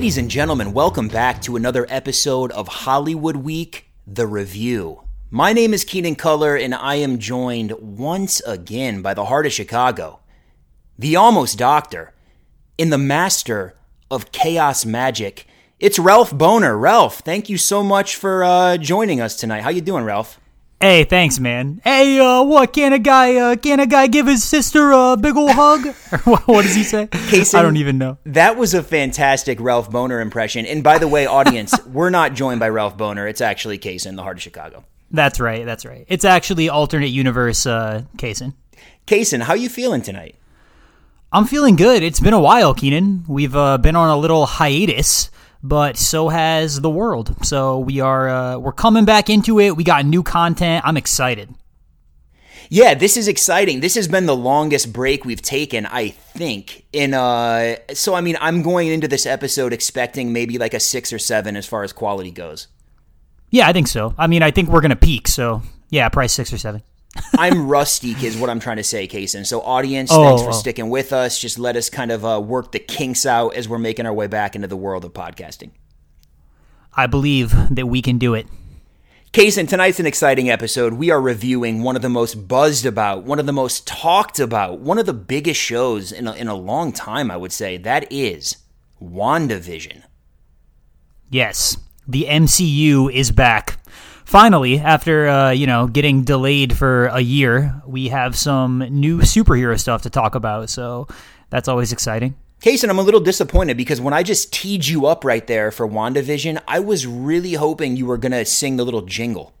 Ladies and gentlemen, welcome back to another episode of Hollywood Week, The Review. My name is Keenan Culler, and I am joined once again by the heart of Chicago, the almost doctor, and the master of chaos magic. It's Ralph Bohner. Ralph, thank you so much for uh, joining us tonight. How you doing, Ralph? Hey, thanks, man. Hey, uh, what can a guy? Uh, can a guy give his sister a big ol' hug? what, what does he say? Kaysen, I don't even know. That was a fantastic Ralph Bohner impression. And by the way, audience, we're not joined by Ralph Bohner. It's actually Kaysen, the heart of Chicago. That's right. That's right. It's actually alternate universe, uh, Kaysen. Kaysen, how you feeling tonight? I'm feeling good. It's been a while, Keenan. We've uh, been on a little hiatus, but so has the world. So we are uh, we're coming back into it. We got new content. I'm excited. Yeah, this is exciting. This has been the longest break we've taken, I think. In uh so I mean, I'm going into this episode expecting maybe like a 6 or 7 as far as quality goes. Yeah, I think so. I mean, I think we're going to peak, so yeah, probably 6 or 7. I'm rusty, is what I'm trying to say, Kaysen. So, audience, Oh, thanks for oh. sticking with us. Just let us kind of uh, work the kinks out as we're making our way back into the world of podcasting. I believe that we can do it. Kaysen, tonight's an exciting episode. We are reviewing one of the most buzzed about, one of the most talked about, one of the biggest shows in a, in a long time, I would say. That is WandaVision. Yes, the MCU is back. Finally, after uh, you know getting delayed for a year, we have some new superhero stuff to talk about. So that's always exciting. Kaysen, I'm a little disappointed because when I just teed you up right there for WandaVision, I was really hoping you were going to sing the little jingle.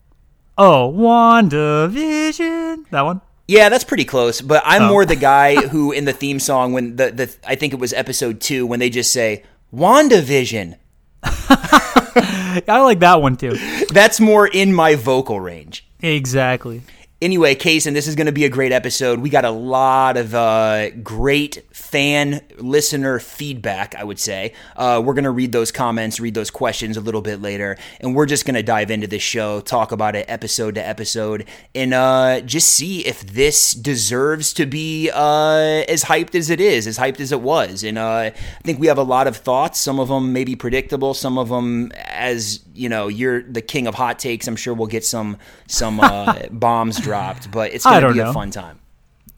Oh, WandaVision, that one. Yeah, that's pretty close. But I'm Oh. more the guy who, in the theme song, when the, the I think it was episode two, when they just say WandaVision, I like that one too. that's more in my vocal range. Exactly. Anyway, Kaysen, this is going to be a great episode. We got a lot of uh, great fan listener feedback, I would say. Uh, we're going to read those comments, read those questions a little bit later, and we're just going to dive into this show, talk about it episode to episode, and uh, just see if this deserves to be uh, as hyped as it is, as hyped as it was. And uh, I think we have a lot of thoughts. Some of them may be predictable, some of them, as you know, you're the king of hot takes. I'm sure we'll get some some uh, bombs dropped, but it's going to be a fun time.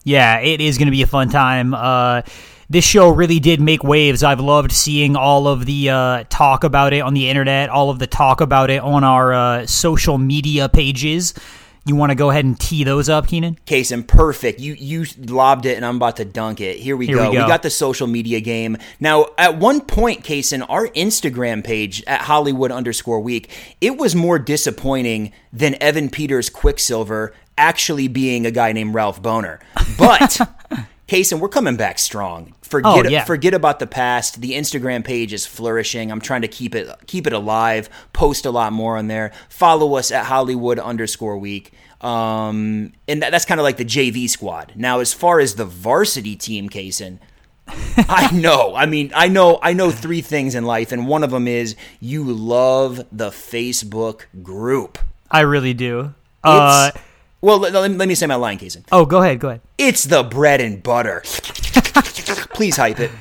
Yeah, it is going to be a fun time. Uh, this show really did make waves. I've loved seeing all of the uh, talk about it on the internet, all of the talk about it on our uh, social media pages. You want to go ahead and tee those up, Keenan? Kaysen, perfect. You you lobbed it, and I'm about to dunk it. Here we, Here go. we go. got the social media game now. At one point, Kaysen, our Instagram page at Hollywood underscore week, it was more disappointing than Evan Peters Quicksilver actually being a guy named Ralph Bohner. But Kaysen, we're coming back strong. Forget Oh, yeah. forget about the past. The Instagram page is flourishing. I'm trying to keep it keep it alive. Post a lot more on there. Follow us at Hollywood underscore week. Um, and that, that's kind of like the JV squad. Now, as far as the varsity team, Kaysen, I know. I mean, I know. I know three things in life, and one of them is you love the Facebook group. I really do. Uh, It's, well, let, let me- let me say my line, Kaysen. oh, go ahead, go ahead. It's the bread and butter. Please hype it.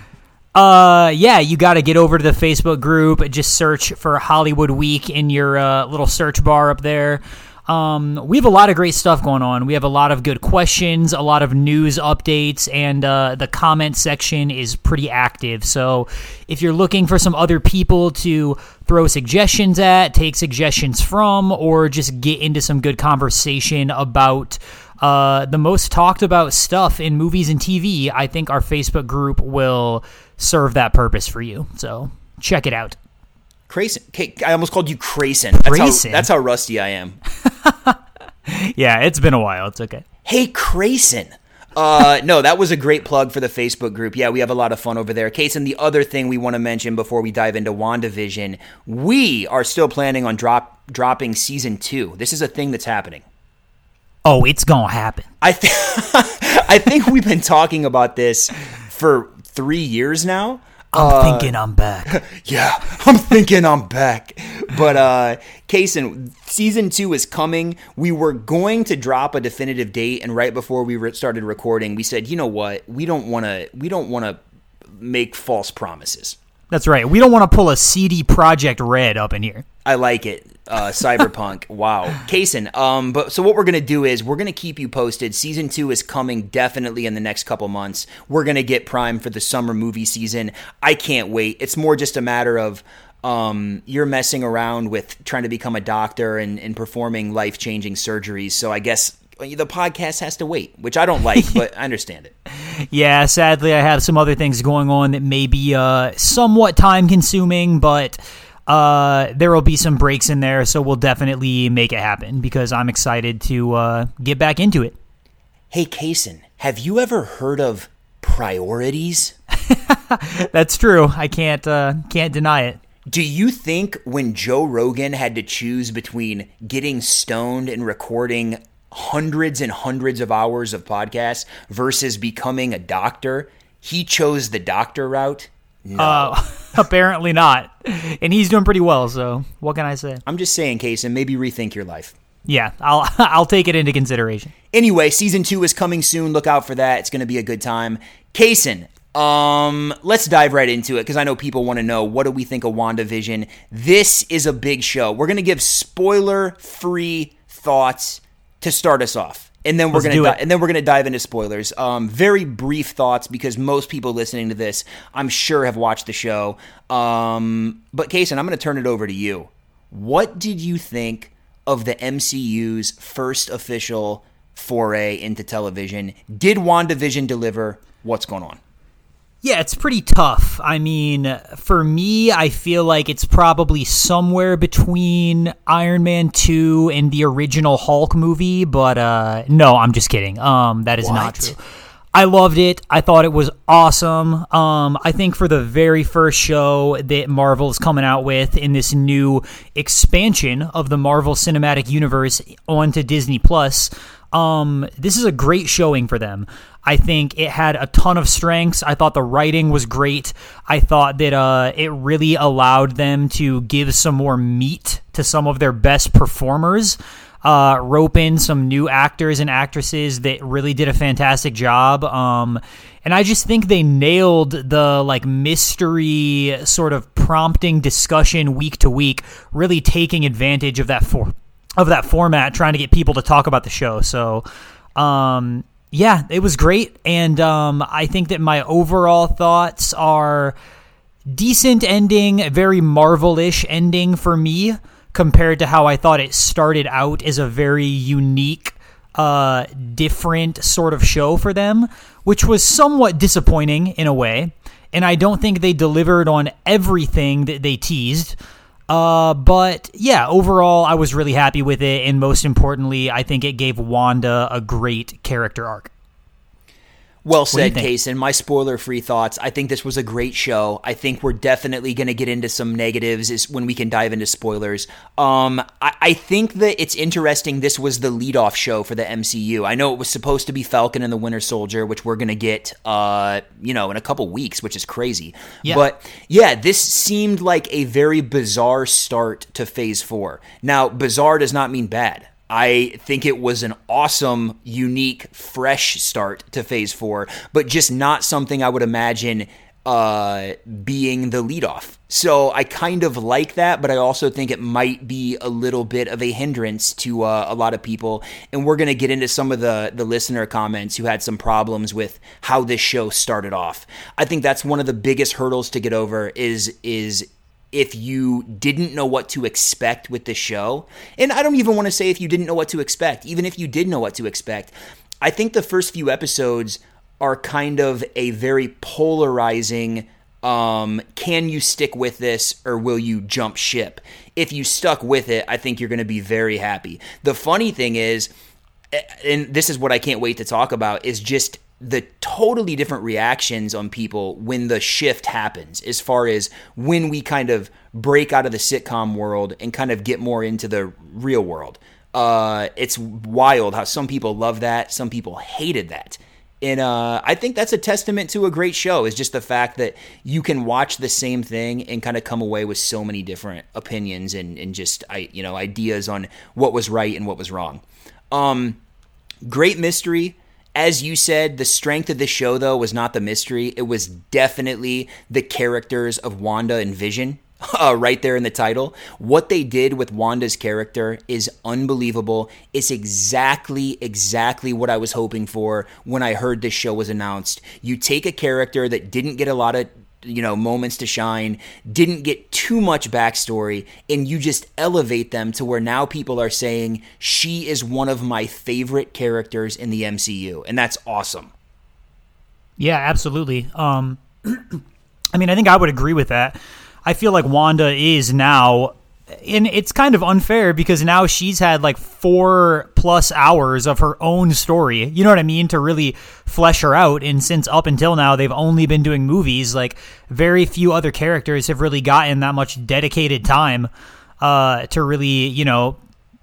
Uh, yeah, you got to get over to the Facebook group. Just search for Hollywood Week in your uh, little search bar up there. Um, we have a lot of great stuff going on. We have a lot of good questions, a lot of news updates, and uh, the comment section is pretty active. So if you're looking for some other people to throw suggestions at, take suggestions from, or just get into some good conversation about uh, the most talked about stuff in movies and TV, I think our Facebook group will serve that purpose for you. So check it out. Crayson. I almost called you Crayson. That's how, Crayson? that's how rusty I am. Yeah, it's been a while. It's okay. Hey, Crayson. Uh, no, that was a great plug for the Facebook group. Yeah, we have a lot of fun over there. Kaysen, the other thing we want to mention before we dive into WandaVision, we are still planning on drop dropping season two. This is a thing that's happening. Oh, it's gonna happen. I th- I think we've been talking about this for three years now. I'm thinking I'm back. Yeah, I'm thinking I'm back. But uh Kaysen, season two is coming. We were going to drop a definitive date, and right before we re- started recording, we said, you know what? We don't want to. We don't want to make false promises. That's right. We don't want to pull a CD Projekt Red up in here. I like it. Uh, Cyberpunk. wow. Kaysen. Um, but so what we're gonna do is we're gonna keep you posted. Season two is coming definitely in the next couple months. We're gonna get primed for the summer movie season. I can't wait. It's more just a matter of um, you're messing around with trying to become a doctor and, and performing life changing surgeries. So I guess the podcast has to wait, which I don't like, but I understand it. Yeah, sadly, I have some other things going on that may be uh, somewhat time consuming, but uh, there will be some breaks in there, so we'll definitely make it happen because I'm excited to uh, get back into it. Hey, Kaysen, have you ever heard of priorities? That's true. I can't uh, can't deny it. Do you think when Joe Rogan had to choose between getting stoned and recording hundreds and hundreds of hours of podcasts versus becoming a doctor, he chose the doctor route? No. Uh, apparently not. And he's doing pretty well, so what can I say? I'm just saying, Kaysen, maybe rethink your life. Yeah, I'll I'll take it into consideration. Anyway, season two is coming soon. Look out for that. It's going to be a good time. Kaysen, um, let's dive right into it because I know people want to know what do we think of WandaVision. This is a big show. We're going to give spoiler-free thoughts to start us off. And then we're Let's gonna di- and then we're gonna dive into spoilers. Um, very brief thoughts because most people listening to this, I'm sure, have watched the show. Um, but Kaysen, I'm gonna turn it over to you. What did you think of the MCU's first official foray into television? Did WandaVision deliver? What's going on? Yeah, it's pretty tough. I mean, for me, I feel like it's probably somewhere between Iron Man 2 and the original Hulk movie, but uh no, I'm just kidding. Um that is not true. I loved it. I thought it was awesome. Um, I think for the very first show that Marvel is coming out with in this new expansion of the Marvel Cinematic Universe onto Disney Plus, um, this is a great showing for them. I think it had a ton of strengths. I thought the writing was great. I thought that uh, it really allowed them to give some more meat to some of their best performers uh, rope in some new actors and actresses that really did a fantastic job. Um, and I just think they nailed the like mystery sort of prompting discussion week to week, really taking advantage of that for of that format, trying to get people to talk about the show. So, um, yeah, it was great, and um, I think that my overall thoughts are decent ending, very Marvel-ish ending for me compared to how I thought it started out as a very unique, uh, different sort of show for them, which was somewhat disappointing in a way. And I don't think they delivered on everything that they teased. Uh, but yeah, overall, I was really happy with it. And most importantly, I think it gave Wanda a great character arc. Well said? Kaysen. My spoiler free thoughts. I think this was a great show. I think we're definitely going to get into some negatives is when we can dive into spoilers. Um, I, I think that it's interesting this was the leadoff show for the MCU. I know it was supposed to be Falcon and the Winter Soldier, which we're going to get, uh, you know, in a couple weeks, which is crazy. Yeah. But yeah, this seemed like a very bizarre start to phase four. Now, bizarre does not mean bad. I think it was an awesome, unique, fresh start to phase four, but just not something I would imagine uh, being the leadoff. So I kind of like that, but I also think it might be a little bit of a hindrance to uh, a lot of people. And we're going to get into some of the, the listener comments who had some problems with how this show started off. I think that's one of the biggest hurdles to get over is is if you didn't know what to expect with the show. And I don't even want to say if you didn't know what to expect, even if you did know what to expect. I think the first few episodes are kind of a very polarizing um, can you stick with this or will you jump ship? If you stuck with it, I think you're going to be very happy. The funny thing is, and this is what I can't wait to talk about, is just the totally different reactions on people when the shift happens, as far as when we kind of break out of the sitcom world and kind of get more into the real world. Uh, it's wild how some people love that, some people hated that. And uh, I think that's a testament to a great show. Is just the fact that you can watch the same thing and kind of come away with so many different opinions and, and just I you know ideas on what was right and what was wrong. Um, great mystery As you said, the strength of the show, though, was not the mystery. It was definitely the characters of Wanda and Vision. Uh, right there in the title. What they did with Wanda's character is unbelievable. It's exactly, exactly what I was hoping for when I heard this show was announced. You take a character that didn't get a lot of you know moments to shine didn't get too much backstory and you just elevate them to where now people are saying she is one of my favorite characters in the MCU and that's awesome. Yeah absolutely. Um i mean i think i would agree with that. I feel like wanda is now and it's kind of unfair because now she's had like four plus hours of her own story. You know what I mean? To really flesh her out. And since up until now, they've only been doing movies, like very few other characters have really gotten that much dedicated time uh, to really, you know,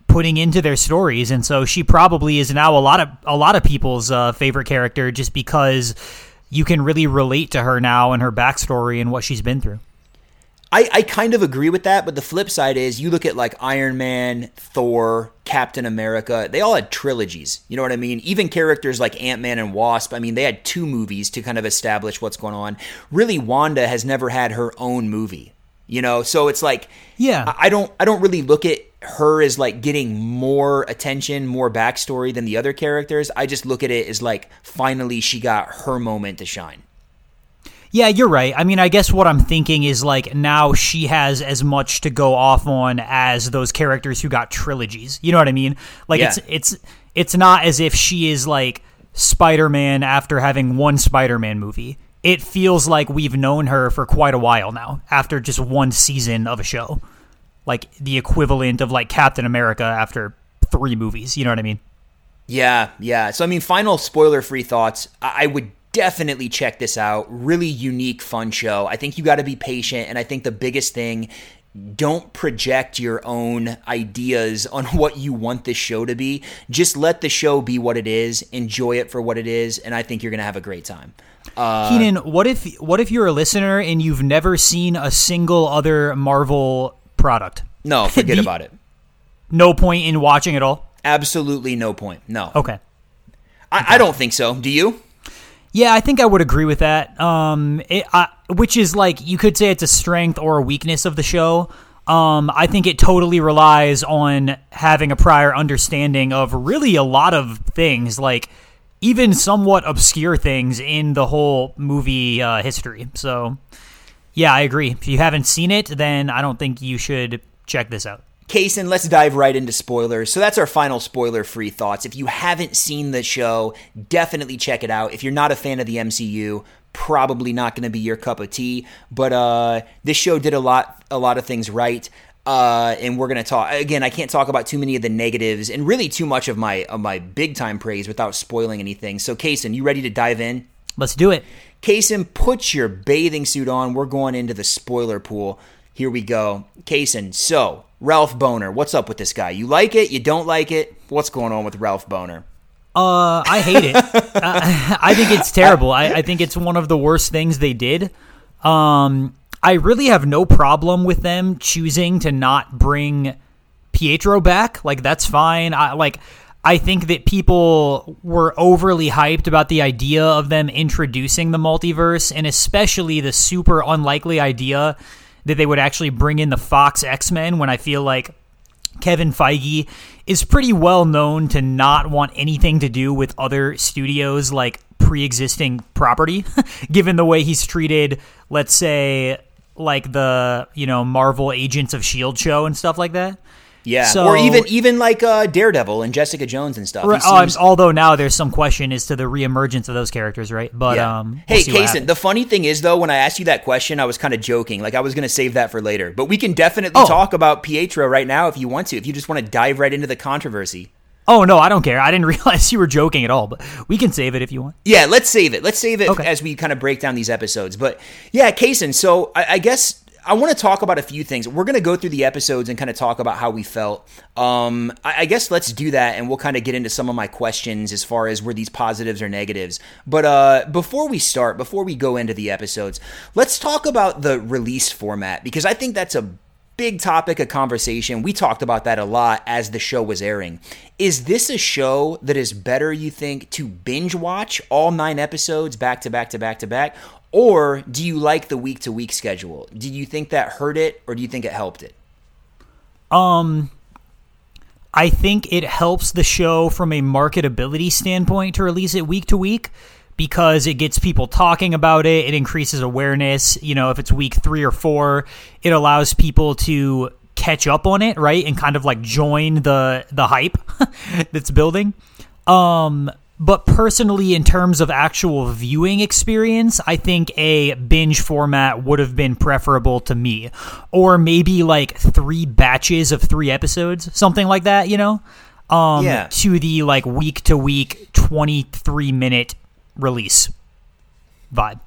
putting into their stories. And so she probably is now a lot of a lot of people's uh, favorite character just because you can really relate to her now and her backstory and what she's been through. I, I kind of agree with that, but the flip side is you look at like Iron Man, Thor, Captain America, they all had trilogies. You know what I mean? Even characters like Ant Man and Wasp, I mean, they had two movies to kind of establish what's going on. Really, Wanda has never had her own movie. You know, so it's like, yeah, I don't, I don't really look at her as like getting more attention, more backstory than the other characters. I just look at it as like finally she got her moment to shine. Yeah, you're right. I mean, I guess what I'm thinking is like now she has as much to go off on as those characters who got trilogies. You know what I mean? Like yeah. it's it's it's not as if she is like Spider-Man after having one Spider-Man movie. It feels like we've known her for quite a while now after just one season of a show. Like the equivalent of like Captain America after 3 movies, you know what I mean? Yeah, yeah. So I mean, final spoiler-free thoughts. I would definitely check this out. Really unique, fun show. I think you got to be patient. And I think the biggest thing, don't project your own ideas on what you want this show to be. Just let the show be what it is. Enjoy it for what it is. And I think you're going to have a great time. Uh, Keenan, what if what if you're a listener and you've never seen a single other Marvel product? No, forget the, about it. No point in watching it all. Absolutely no point. No. Okay. I, okay. I don't think so. Do you? Yeah, I think I would agree with that. Um, it, I, which is like you could say it's a strength or a weakness of the show. Um, I think it totally relies on having a prior understanding of really a lot of things, like even somewhat obscure things in the whole movie uh, history. So, yeah, I agree. If you haven't seen it, then I don't think you should check this out. Kaysen, let's dive right into spoilers. So that's our final spoiler free thoughts. If you haven't seen the show, definitely check it out. If you're not a fan of the MCU, probably not going to be your cup of tea. But uh, this show did a lot, a lot of things right. Uh, and we're gonna talk again. I can't talk about too many of the negatives and really too much of my of my big time praise without spoiling anything. So, Kaysen, you ready to dive in? Let's do it. Kaysen, put your bathing suit on. We're going into the spoiler pool. Here we go. Kaysen, so Ralph Bohner. What's up with this guy? You like it? You don't like it? What's going on with Ralph Bohner? Uh, I hate it. uh, I think it's terrible. I, I, think it's one of the worst things they did. Um, I really have no problem with them choosing to not bring Pietro back. Like that's fine. I like. I think that people were overly hyped about the idea of them introducing the multiverse, and especially the super unlikely idea that they would actually bring in the Fox X Men when I feel like Kevin Feige is pretty well known to not want anything to do with other studios like pre-existing property. Given the way he's treated let's say like the you know Marvel Agents of Shield show and stuff like that yeah, so, or even even like uh, Daredevil and Jessica Jones and stuff. Right, seems... although now there's some question as to the reemergence of those characters, right? But yeah. um, we'll hey, Kaysen, the funny thing is though, when I asked you that question, I was kind of joking, like I was going to save that for later. But we can definitely oh. talk about Pietro right now if you want to, if you just want to dive right into the controversy. Oh no, I don't care. I didn't realize you were joking at all, but we can save it if you want. Yeah, let's save it. Let's save it okay. as we kind of break down these episodes. But yeah, Kaysen. So I, I guess I want to talk about a few things. We're going to go through the episodes and kind of talk about how we felt. Um, I, I, guess let's do that, and we'll kind of get into some of my questions as far as were these positives or negatives. But uh, before we start, before we go into the episodes, let's talk about the release format because I think that's a big topic of conversation. We talked about that a lot as the show was airing. Is this a show that is better, you think, to binge watch all nine episodes back to back to back to back? Or do you like the week to week schedule? Did you think that hurt it or do you think it helped it? Um, I think it helps the show from a marketability standpoint to release it week to week because it gets people talking about it. It increases awareness. You know, if it's week three or four, it allows people to catch up on it, right, and kind of like join the the hype that's building. Um, but personally, in terms of actual viewing experience, I think a binge format would have been preferable to me. Or maybe like three batches of three episodes, something like that, you know? Um, Yeah. To the like week to week, 23 minute release vibe.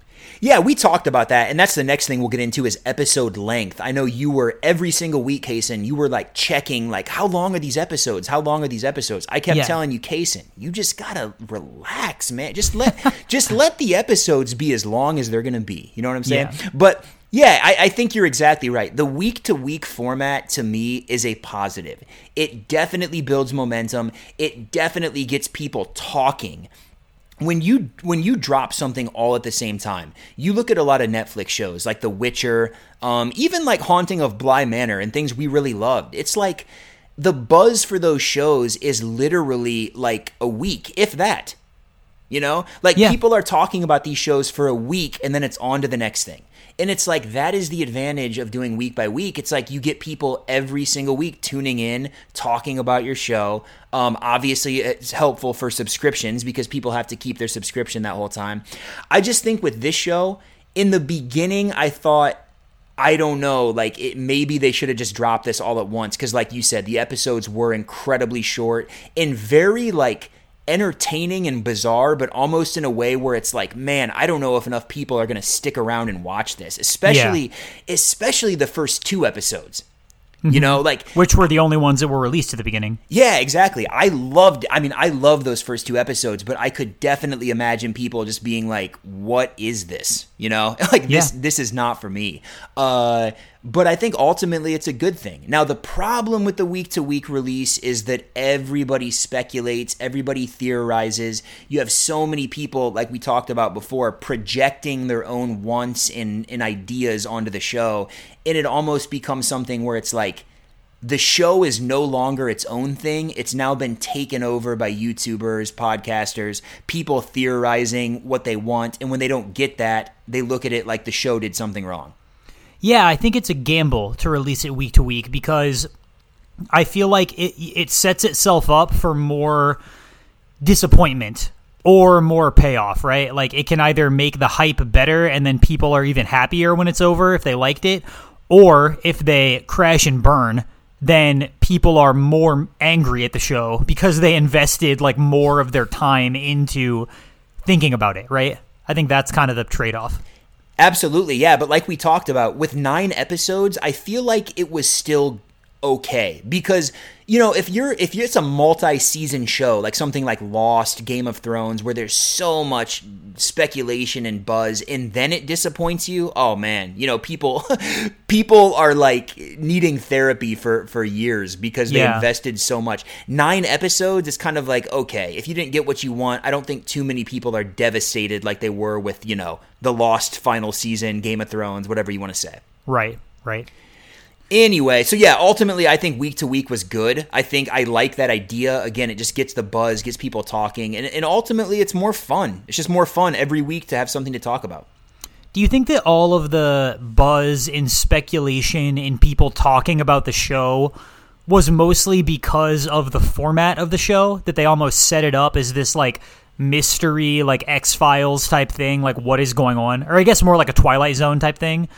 Yeah, we talked about that, and that's the next thing we'll get into is episode length. I know you were every single week, Kaysen, you were like checking, like, how long are these episodes? How long are these episodes? I kept Yeah. telling you, Kaysen, you just gotta relax, man. Just let just let the episodes be as long as they're gonna be. You know what I'm saying? Yeah. But yeah, I, I think you're exactly right. The week to week format to me is a positive. It definitely builds momentum. It definitely gets people talking when you when you drop something all at the same time, you look at a lot of Netflix shows like The Witcher, um, even like Haunting of Bly Manor and things we really loved. It's like the buzz for those shows is literally like a week, if that. You know, like Yeah. people are talking about these shows for a week and then it's on to the next thing. And it's like that is the advantage of doing week by week. It's like you get people every single week tuning in, talking about your show. Um, obviously, it's helpful for subscriptions because people have to keep their subscription that whole time. I just think with this show, in the beginning, I thought I don't know. Like it, maybe they should have just dropped this all at once because, like you said, the episodes were incredibly short and very like entertaining and bizarre, but almost in a way where it's like, man, I don't know if enough people are going to stick around and watch this, especially, especially the first two episodes. You know, like Which were the only ones that were released at the beginning. yeah, exactly. I loved I mean, I love those first two episodes, but I could definitely imagine people just being like, "What is this?" You know? Like this this is not for me. Uh but I think ultimately it's a good thing. Now, the problem with the week to week release is that everybody speculates, everybody theorizes. You have so many people, like we talked about before, projecting their own wants and, and ideas onto the show. And it almost becomes something where it's like, the show is no longer its own thing. It's now been taken over by YouTubers, podcasters, people theorizing what they want. And when they don't get that, they look at it like the show did something wrong. Yeah, I think it's a gamble to release it week to week because I feel like it it sets itself up for more disappointment or more payoff, right? Like it can either make the hype better and then people are even happier when it's over if they liked it, or if they crash and burn, then people are more angry at the show because they invested like more of their time into thinking about it, right? I think that's kind of the trade-off. Absolutely, yeah. But like we talked about, with nine episodes, I feel like it was still okay because you know if you're if it's a multi-season show like something like Lost, Game of Thrones, where there's so much speculation and buzz, and then it disappoints you. Oh man, you know people people are like needing therapy for for years because they Yeah. invested so much. Nine episodes is kind of like okay, if you didn't get what you want, I don't think too many people are devastated like they were with you know the Lost final season, Game of Thrones, whatever you want to say. Right, right. Anyway, so yeah, ultimately, I think week to week was good. I think I like that idea. Again, it just gets the buzz, gets people talking, and, and ultimately, it's more fun. It's just more fun every week to have something to talk about. Do you think that all of the buzz and speculation and people talking about the show was mostly because of the format of the show? That they almost set it up as this like mystery, like X Files type thing, like what is going on? Or I guess more like a Twilight Zone type thing?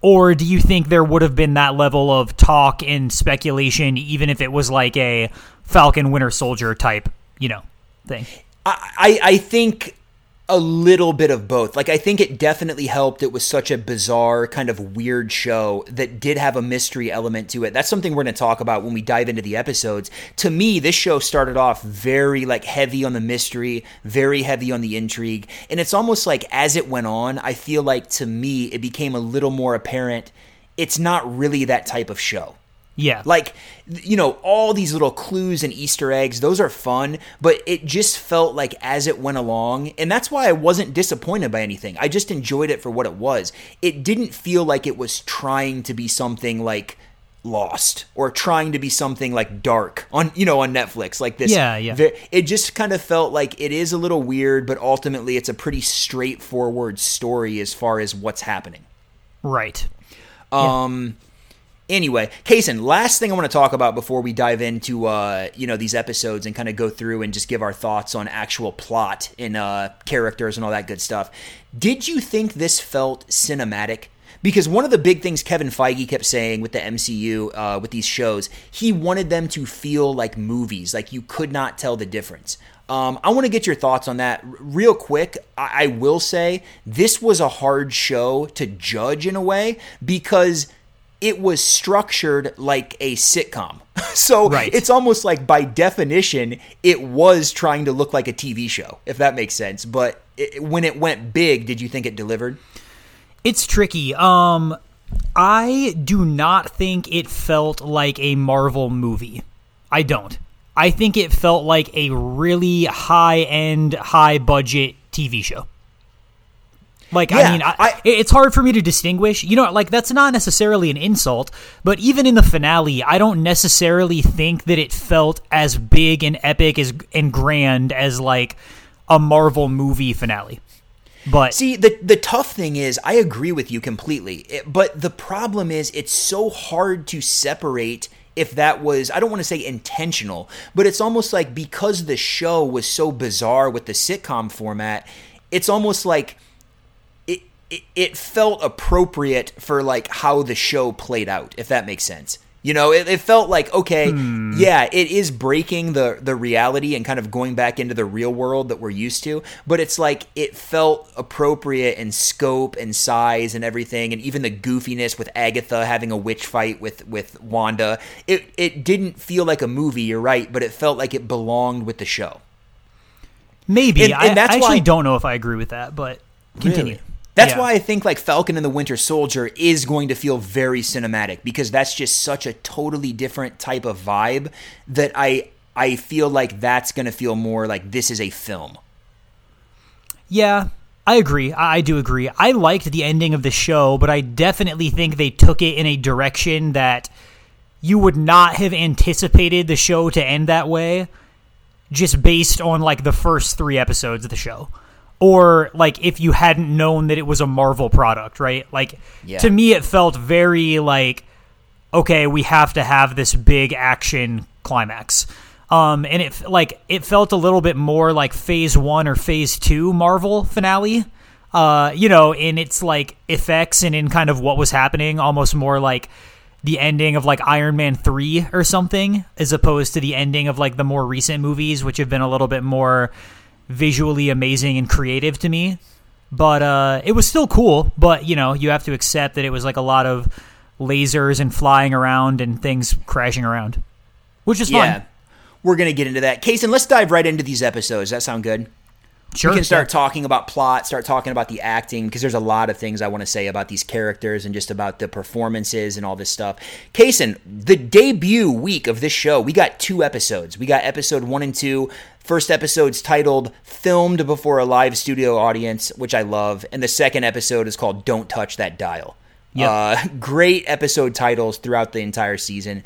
Or do you think there would have been that level of talk and speculation even if it was like a Falcon Winter Soldier type, you know, thing? I, I think a little bit of both. Like I think it definitely helped. It was such a bizarre kind of weird show that did have a mystery element to it. That's something we're going to talk about when we dive into the episodes. To me, this show started off very like heavy on the mystery, very heavy on the intrigue, and it's almost like as it went on, I feel like to me it became a little more apparent it's not really that type of show. Yeah. Like, you know, all these little clues and Easter eggs, those are fun, but it just felt like as it went along, and that's why I wasn't disappointed by anything. I just enjoyed it for what it was. It didn't feel like it was trying to be something like Lost or trying to be something like dark on, you know, on Netflix like this. Yeah, yeah. It just kind of felt like it is a little weird, but ultimately it's a pretty straightforward story as far as what's happening. Right. Um. Anyway, Kaysen, last thing I want to talk about before we dive into uh, you know these episodes and kind of go through and just give our thoughts on actual plot and uh, characters and all that good stuff. Did you think this felt cinematic? Because one of the big things Kevin Feige kept saying with the MCU, uh, with these shows, he wanted them to feel like movies, like you could not tell the difference. Um, I want to get your thoughts on that real quick. I-, I will say this was a hard show to judge in a way because it was structured like a sitcom. So Right. it's almost like by definition, it was trying to look like a TV show, if that makes sense. But it, when it went big, did you think it delivered? It's tricky. Um I do not think it felt like a Marvel movie. I don't. I think it felt like a really high-end, high-budget TV show. Like Yeah, I mean, I, I- it's hard for me to distinguish. You know, like that's not necessarily an insult, but even in the finale, I don't necessarily think that it felt as big and epic as and grand as like a Marvel movie finale. But See, the the tough thing is, I agree with you completely. It- but the problem is, it's so hard to separate if that was I don't want to say intentional, but it's almost like because the show was so bizarre with the sitcom format, it's almost like it felt appropriate for like how the show played out, if that makes sense. You know, it, it felt like okay, hmm. yeah, it is breaking the the reality and kind of going back into the real world that we're used to. But it's like it felt appropriate in scope and size and everything, and even the goofiness with Agatha having a witch fight with with Wanda. It it didn't feel like a movie. You're right, but it felt like it belonged with the show. maybe and- and I, I actually why- don't know if I agree with that. But continue. Really? That's Yeah. why I think like Falcon and the Winter Soldier is going to feel very cinematic because that's just such a totally different type of vibe that I I feel like that's going to feel more like this is a film. Yeah, I agree. I, do agree. I liked the ending of the show, but I definitely think they took it in a direction that you would not have anticipated the show to end that way just based on like the first 3 episodes of the show. Or like if you hadn't known that it was a Marvel product, right? Like Yeah. to me it felt very like okay, we have to have this big action climax. Um, and it like it felt a little bit more like Phase One or Phase Two Marvel finale. Uh, you know, in its like effects and in kind of what was happening, almost more like the ending of like Iron Man three or something, as opposed to the ending of like the more recent movies, which have been a little bit more visually amazing and creative to me. But uh, it was still cool. But you know, you have to accept that it was like a lot of lasers and flying around and things crashing around, which is Yeah. fun. We're going to get into that. Kaysen, let's dive right into these episodes. Does that sound good? Sure. we can start yeah. talking about plot, start talking about the acting, because there's a lot of things I want to say about these characters and just about the performances and all this stuff. Kaysen, the debut week of this show, we got two episodes. We got episode one and two. First episode's titled Filmed Before a Live Studio Audience, which I love. And the second episode is called Don't Touch That Dial. Yep. Uh, great episode titles throughout the entire season.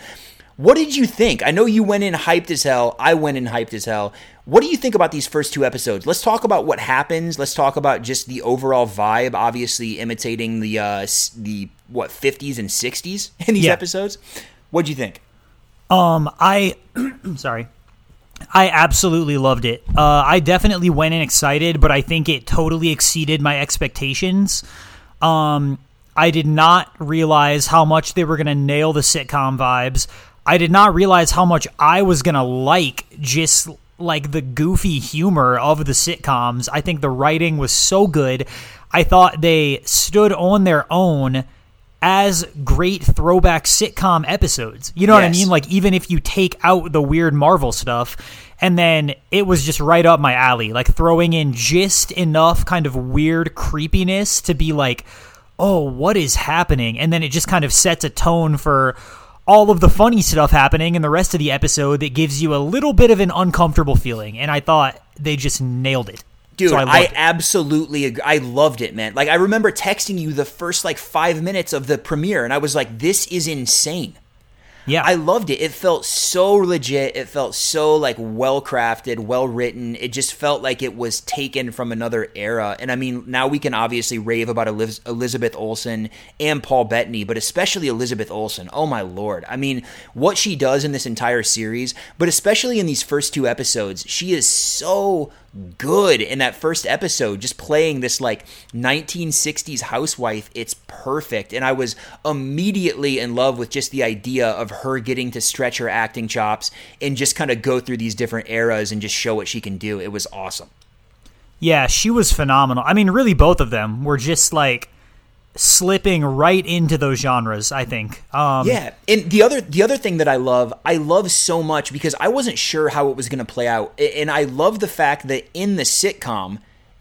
What did you think? I know you went in hyped as hell. I went in hyped as hell. What do you think about these first two episodes? Let's talk about what happens. Let's talk about just the overall vibe. Obviously, imitating the uh, the what fifties and sixties in these Yeah. episodes. What'd you think? Um, I sorry. I absolutely loved it. Uh, I definitely went in excited, but I think it totally exceeded my expectations. Um, I did not realize how much they were going to nail the sitcom vibes. I did not realize how much I was going to like just like the goofy humor of the sitcoms. I think the writing was so good. I thought they stood on their own as great throwback sitcom episodes. You know what I mean? Like even if you take out the weird Marvel stuff, and then it was just right up my alley, like throwing in just enough kind of weird creepiness to be like, oh, what is happening? And then it just kind of sets a tone for all of the funny stuff happening in the rest of the episode that gives you a little bit of an uncomfortable feeling. And I thought they just nailed it. Dude, So I, it. absolutely agree. I loved it, man. Like I remember texting you the first like 5 minutes of the premiere and I was like this is insane. yeah, I loved it. It felt so legit. It felt so like well crafted, well written. It just felt like it was taken from another era. And I mean, now we can obviously rave about Eliz- Elizabeth Olsen and Paul Bettany, but especially Elizabeth Olsen. Oh my lord! I mean, what she does in this entire series, but especially in these first two episodes, she is so good in that first episode just playing this like 1960s housewife it's perfect. And i was immediately in love with just the idea of her getting to stretch her acting chops and just kind of go through these different eras and just show what she can do. It was awesome. Yeah, she was phenomenal. I mean, really, both of them were just like slipping right into those genres. I think. Um, Yeah, and the other the other thing that I love, I love so much because I wasn't sure how it was going to play out, and I love the fact that in the sitcom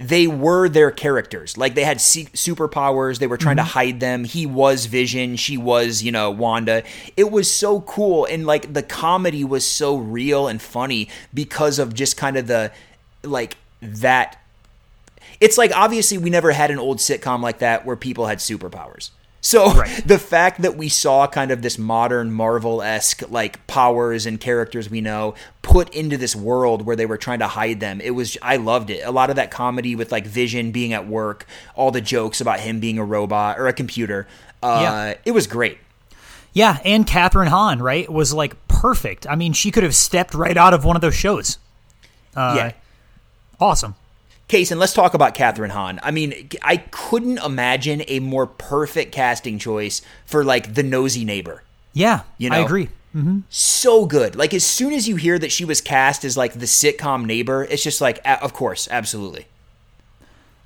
they were their characters. Like they had superpowers, they were trying to hide them. He was Vision, she was, you know, Wanda. It was so cool and like the comedy was so real and funny because of just kind of the like that it's like obviously we never had an old sitcom like that where people had superpowers. So the fact that we saw kind of this modern Marvel esque like powers and characters we know put into this world where they were trying to hide them, it was I loved it. A lot of that comedy with like Vision being at work, all the jokes about him being a robot or a computer. Uh, Yeah. It was great. Yeah, and Kathryn Hahn, right, was like perfect. I mean, she could have stepped right out of one of those shows. Uh, yeah. Awesome. Case, and let's talk about Kathryn Hahn. I mean, I couldn't imagine a more perfect casting choice for like the nosy neighbor. Yeah, You know? I agree. Mm-hmm. so good. Like as soon as you hear that she was cast as like the sitcom neighbor, it's just like, of course, absolutely.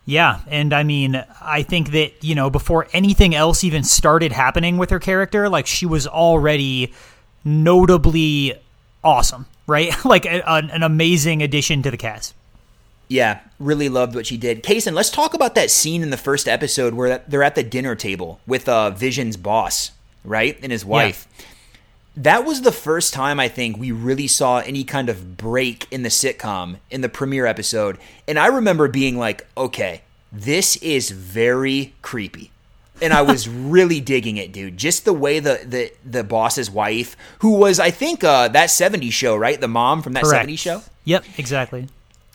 Yeah, and I mean, I think that, you know, before anything else even started happening with her character, like she was already notably awesome, right? like a, an amazing addition to the cast. Yeah, really loved what she did. Kaysen, let's talk about that scene in the first episode where they're at the dinner table with uh, Vision's boss, right, and his wife. That was the first time I think we really saw any kind of break in the sitcom in the premiere episode, and I remember being like, "Okay, this is very creepy." and I was really digging it, dude. Just the way the the the boss's wife, who was I think uh, that '70s show, right? The mom from that Correct. '70s show. Yep, exactly.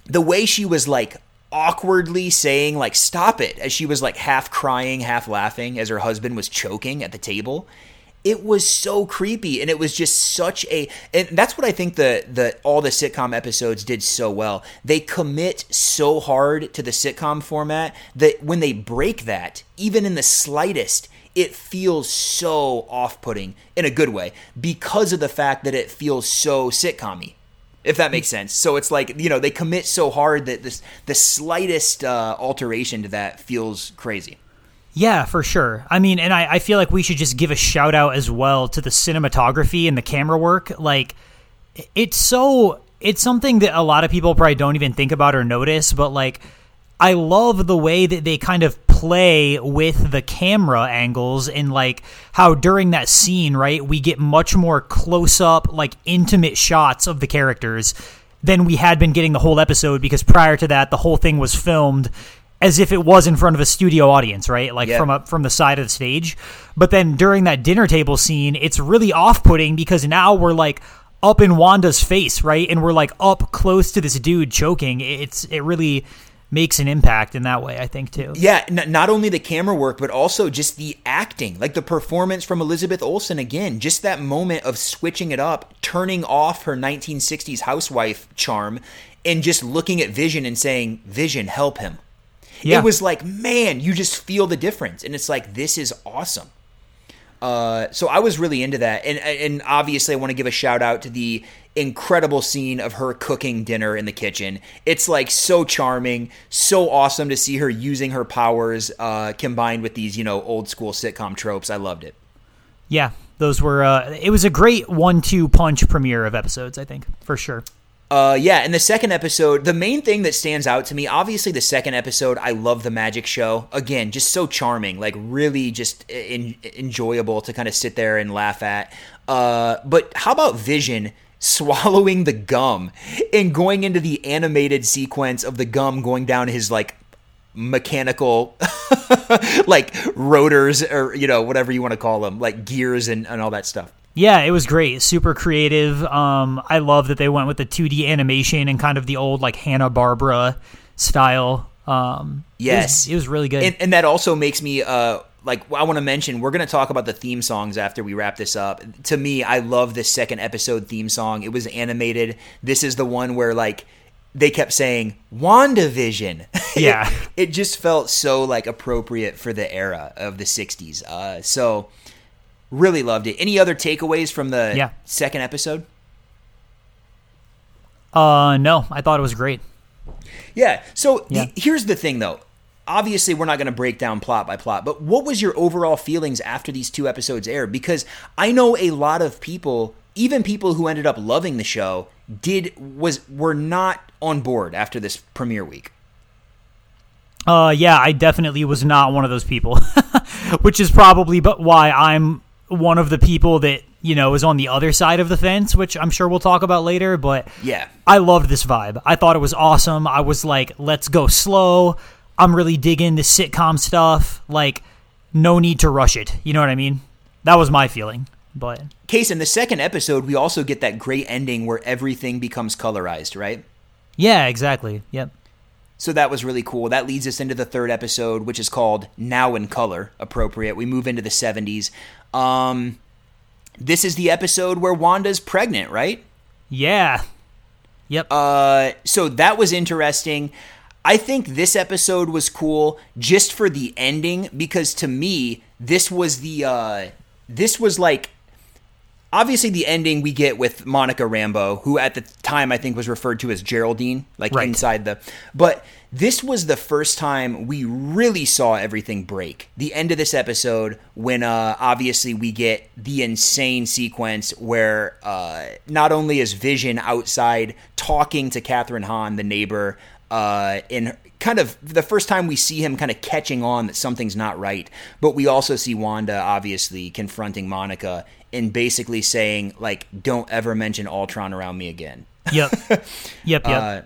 The way she was like awkwardly saying like "stop it" as she was like half crying, half laughing as her husband was choking at the table. It was so creepy, and it was just such a. And that's what I think the the all the sitcom episodes did so well. They commit so hard to the sitcom format that when they break that, even in the slightest, it feels so off-putting in a good way because of the fact that it feels so sitcom-y if that makes sense. So it's like you know they commit so hard that this the slightest uh, alteration to that feels crazy. Yeah, for sure. I mean, and I, I feel like we should just give a shout out as well to the cinematography and the camera work. Like, it's so, it's something that a lot of people probably don't even think about or notice, but like, I love the way that they kind of play with the camera angles and like how during that scene, right, we get much more close up, like intimate shots of the characters than we had been getting the whole episode because prior to that, the whole thing was filmed as if it was in front of a studio audience, right? Like Yeah. from a from the side of the stage. But then during that dinner table scene, it's really off-putting because now we're like up in Wanda's face, right? And we're like up close to this dude choking. It's it really makes an impact in that way, I think too. Yeah, n- not only the camera work, but also just the acting, like the performance from Elizabeth Olsen again. Just that moment of switching it up, turning off her 1960s housewife charm, and just looking at Vision and saying, "Vision, help him." Yeah. It was like, man, you just feel the difference, and it's like this is awesome. Uh, so I was really into that, and and obviously I want to give a shout out to the incredible scene of her cooking dinner in the kitchen. It's like so charming, so awesome to see her using her powers uh, combined with these you know old school sitcom tropes. I loved it. Yeah, those were. Uh, it was a great one-two punch premiere of episodes. I think for sure. Uh, yeah, and the second episode, the main thing that stands out to me, obviously, the second episode, I love the magic show. Again, just so charming, like really just in, enjoyable to kind of sit there and laugh at. Uh, but how about Vision swallowing the gum and going into the animated sequence of the gum going down his like mechanical like rotors or you know whatever you want to call them like gears and, and all that stuff yeah, it was great. Super creative. Um, I love that they went with the 2D animation and kind of the old like Hanna Barbera style. Um, yes, it was, it was really good. And, and, that also makes me uh, like I want to mention we're going to talk about the theme songs after we wrap this up. To me, I love this second episode theme song. It was animated. This is the one where like they kept saying WandaVision. Yeah. it, it, just felt so like appropriate for the era of the 60s. Uh, so really loved it. Any other takeaways from the yeah. second episode? Uh no, I thought it was great. Yeah. So yeah. The, here's the thing though obviously we're not going to break down plot by plot but what was your overall feelings after these two episodes aired? Because i know a lot of people even people who ended up loving the show did was were not on board after this premiere week. Uh yeah i definitely was not one of those people which is probably but why i'm one of the people that you know is on the other side of the fence which i'm sure we'll talk about later but yeah. I loved this vibe. I thought it was awesome. I was like let's go slow I'm really digging the sitcom stuff. Like, no need to rush it. You know what I mean? That was my feeling. But case in the second episode, we also get that great ending where everything becomes colorized, right? Yeah, exactly. Yep. So that was really cool. That leads us into the third episode, which is called Now in Color. Appropriate. We move into the 70s. Um, this is the episode where Wanda's pregnant, right? Yeah. Yep. Uh, so that was interesting. I think this episode was cool just for the ending because to me this was the uh this was like obviously the ending we get with Monica Rambeau who at the time I think was referred to as Geraldine like right. inside the but this was the first time we really saw everything break. The end of this episode when uh obviously we get the insane sequence where uh not only is Vision outside talking to Kathryn Hahn the neighbor uh, in kind of the first time we see him kind of catching on that something's not right. But we also see Wanda obviously confronting Monica and basically saying like, "Don't ever mention Ultron around me again." Yep, yep, yep. Uh,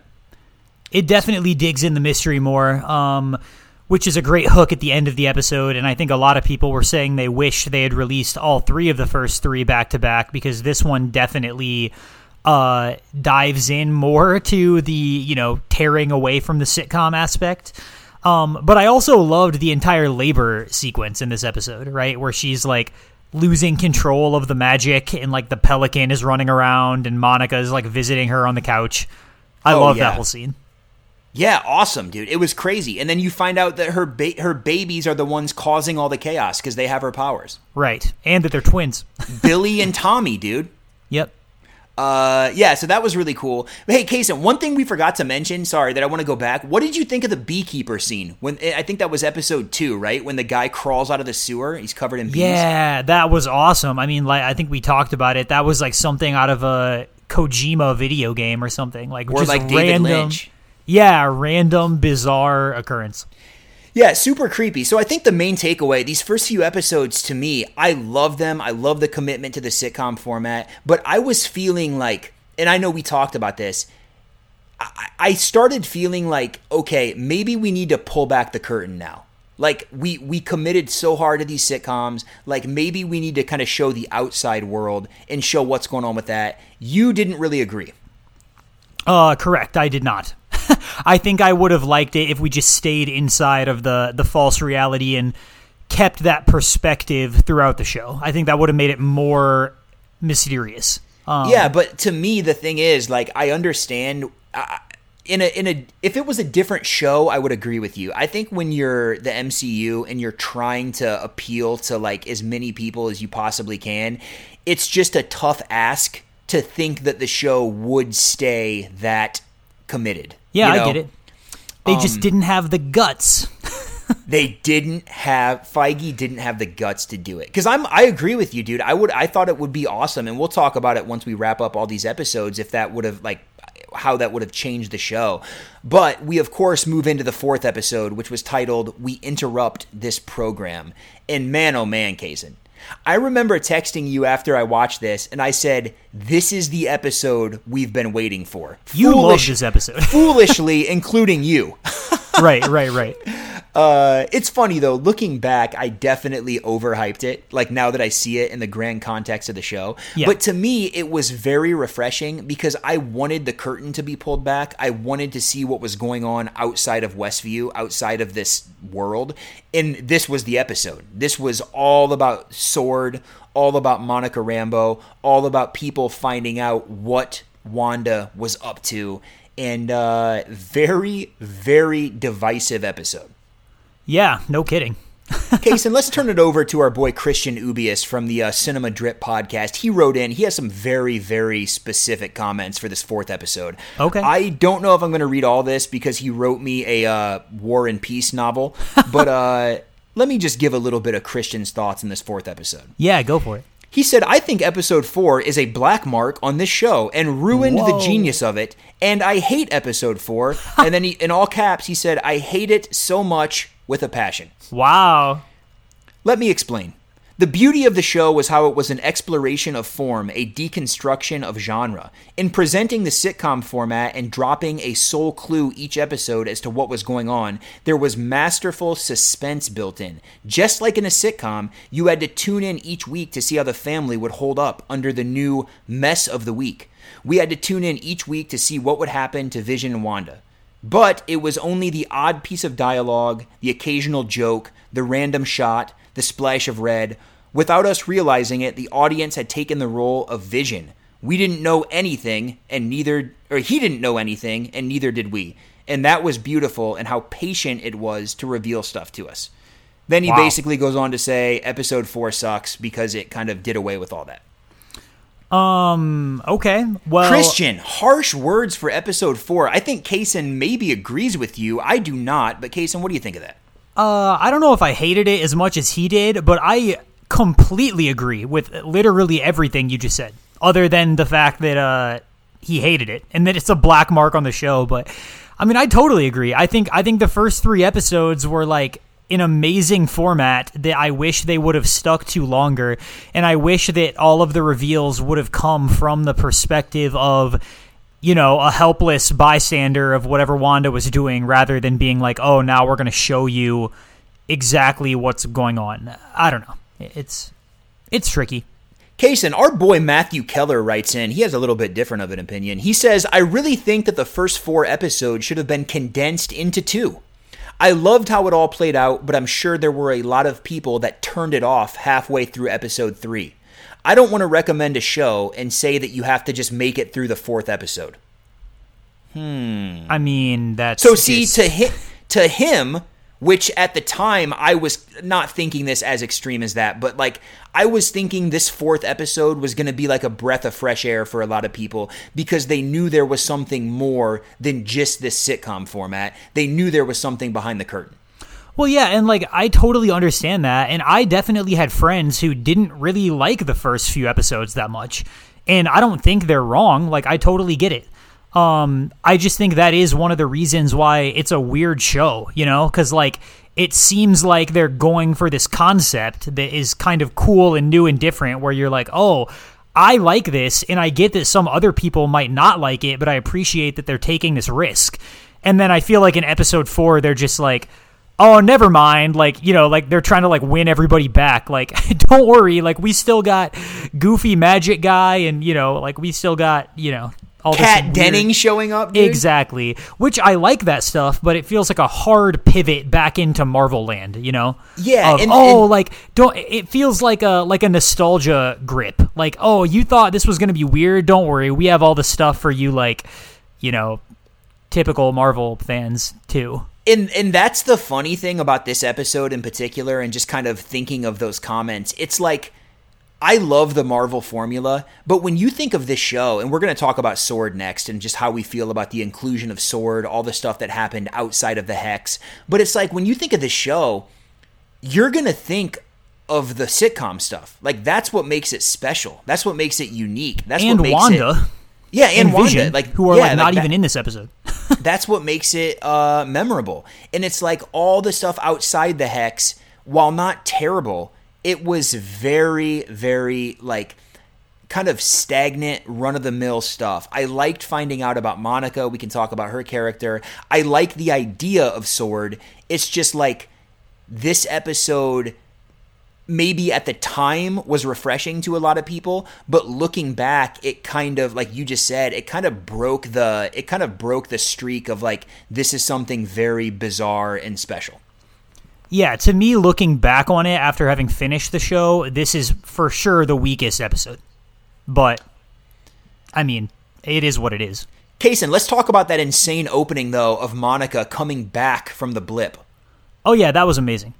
it definitely digs in the mystery more. Um, which is a great hook at the end of the episode. And I think a lot of people were saying they wish they had released all three of the first three back to back because this one definitely uh, dives in more to the you know tearing away from the sitcom aspect. Um, but I also loved the entire labor sequence in this episode, right, where she's like losing control of the magic and like the pelican is running around and Monica is like visiting her on the couch. I oh, love yeah. that whole scene. Yeah, awesome, dude. It was crazy. And then you find out that her ba- her babies are the ones causing all the chaos because they have her powers. Right. And that they're twins. Billy and Tommy, dude. Yep. Uh, yeah, so that was really cool. But hey, Kaysen, one thing we forgot to mention, sorry, that I want to go back. What did you think of the beekeeper scene? When I think that was episode two, right? When the guy crawls out of the sewer, he's covered in bees. Yeah, that was awesome. I mean, like I think we talked about it. That was like something out of a Kojima video game or something. Like or just like David random, Lynch. Yeah, random, bizarre occurrence. Yeah, super creepy. So I think the main takeaway, these first few episodes to me, I love them. I love the commitment to the sitcom format, but I was feeling like, and I know we talked about this, I, started feeling like, okay, maybe we need to pull back the curtain now. Like we we committed so hard to these sitcoms, like maybe we need to kind of show the outside world and show what's going on with that. You didn't really agree. Uh correct, I did not. I think I would have liked it if we just stayed inside of the the false reality and kept that perspective throughout the show. I think that would have made it more mysterious. Um, yeah, but to me, the thing is, like, I understand. Uh, in a in a if it was a different show, I would agree with you. I think when you're the MCU and you're trying to appeal to like as many people as you possibly can, it's just a tough ask to think that the show would stay that committed. Yeah, you know? I get it. They um, just didn't have the guts. they didn't have Feige didn't have the guts to do it. Cuz I'm I agree with you, dude. I would I thought it would be awesome and we'll talk about it once we wrap up all these episodes if that would have like how that would have changed the show. But we, of course, move into the fourth episode, which was titled We Interrupt This Program. And man, oh man, Kaysen. I remember texting you after I watched this, and I said, This is the episode we've been waiting for. You Foolish, love this episode. foolishly, including you. right, right, right. Uh, it's funny though. Looking back, I definitely overhyped it. Like now that I see it in the grand context of the show, yeah. but to me, it was very refreshing because I wanted the curtain to be pulled back. I wanted to see what was going on outside of Westview, outside of this world, and this was the episode. This was all about Sword, all about Monica Rambeau, all about people finding out what Wanda was up to, and uh, very, very divisive episode. Yeah, no kidding. Kaysen, let's turn it over to our boy Christian Ubius from the uh, Cinema Drip podcast. He wrote in, he has some very, very specific comments for this fourth episode. Okay. I don't know if I'm going to read all this because he wrote me a uh, War and Peace novel, but uh, let me just give a little bit of Christian's thoughts in this fourth episode. Yeah, go for it. He said, I think episode four is a black mark on this show and ruined Whoa. the genius of it. And I hate episode four. and then he, in all caps, he said, I hate it so much with a passion. Wow. Let me explain. The beauty of the show was how it was an exploration of form, a deconstruction of genre. In presenting the sitcom format and dropping a sole clue each episode as to what was going on, there was masterful suspense built in. Just like in a sitcom, you had to tune in each week to see how the family would hold up under the new mess of the week. We had to tune in each week to see what would happen to Vision and Wanda. But it was only the odd piece of dialogue, the occasional joke, the random shot, the splash of red. Without us realizing it, the audience had taken the role of Vision. We didn't know anything, and neither, or he didn't know anything, and neither did we. And that was beautiful, and how patient it was to reveal stuff to us. Then he wow. basically goes on to say episode four sucks because it kind of did away with all that. Um. Okay. Well, Christian, harsh words for episode four. I think Kaysen maybe agrees with you. I do not. But Kaysen, what do you think of that? Uh, I don't know if I hated it as much as he did, but I completely agree with literally everything you just said. Other than the fact that uh he hated it and that it's a black mark on the show, but I mean, I totally agree. I think I think the first three episodes were like an amazing format that I wish they would have stuck to longer. And I wish that all of the reveals would have come from the perspective of, you know, a helpless bystander of whatever Wanda was doing rather than being like, oh, now we're going to show you exactly what's going on. I don't know. It's it's tricky. Kaysen, our boy Matthew Keller writes in, he has a little bit different of an opinion. He says, I really think that the first four episodes should have been condensed into two. I loved how it all played out, but I'm sure there were a lot of people that turned it off halfway through episode three. I don't want to recommend a show and say that you have to just make it through the fourth episode. Hmm. I mean, that's so. See, just... to him, to him, which at the time I was not thinking this as extreme as that, but like I was thinking this fourth episode was going to be like a breath of fresh air for a lot of people because they knew there was something more than just this sitcom format. They knew there was something behind the curtain. Well, yeah, and like I totally understand that, and I definitely had friends who didn't really like the first few episodes that much, and I don't think they're wrong. Like I totally get it. Um, I just think that is one of the reasons why it's a weird show, you know, because like it seems like they're going for this concept that is kind of cool and new and different, where you're like, oh, I like this, and I get that some other people might not like it, but I appreciate that they're taking this risk. And then I feel like in episode four, they're just like, oh never mind like you know like they're trying to like win everybody back like don't worry like we still got goofy magic guy and you know like we still got you know all Kat Denning showing up. Dude. Exactly, which I like that stuff, but it feels like a hard pivot back into Marvel land. You know? Yeah. Of, and, oh, and, like don't. It feels like a like a nostalgia grip. Like oh, you thought this was gonna be weird? Don't worry, we have all the stuff for you. Like you know, typical Marvel fans too. And and that's the funny thing about this episode in particular, and just kind of thinking of those comments. It's like I love the Marvel formula, but when you think of this show, and we're going to talk about Sword next and just how we feel about the inclusion of Sword, all the stuff that happened outside of the Hex, but it's like when you think of this show, you're going to think of the sitcom stuff. Like that's what makes it special. That's what makes it unique. That's and what makes Wanda. It, Yeah, and, and Wanda, Vision, like who are yeah, like not that- even in this episode. that's what makes it uh, memorable. And it's like all the stuff outside the hex, while not terrible, it was very, very like kind of stagnant, run of the mill stuff. I liked finding out about Monica. We can talk about her character. I like the idea of Sword. It's just like this episode maybe at the time was refreshing to a lot of people but looking back it kind of like you just said it kind of broke the it kind of broke the streak of like this is something very bizarre and special Yeah, to me, looking back on it after having finished the show, this is for sure the weakest episode. But, I mean, it is what it is. Kaysen, let's talk about that insane opening though of Monica coming back from the blip. Oh, yeah, that was amazing.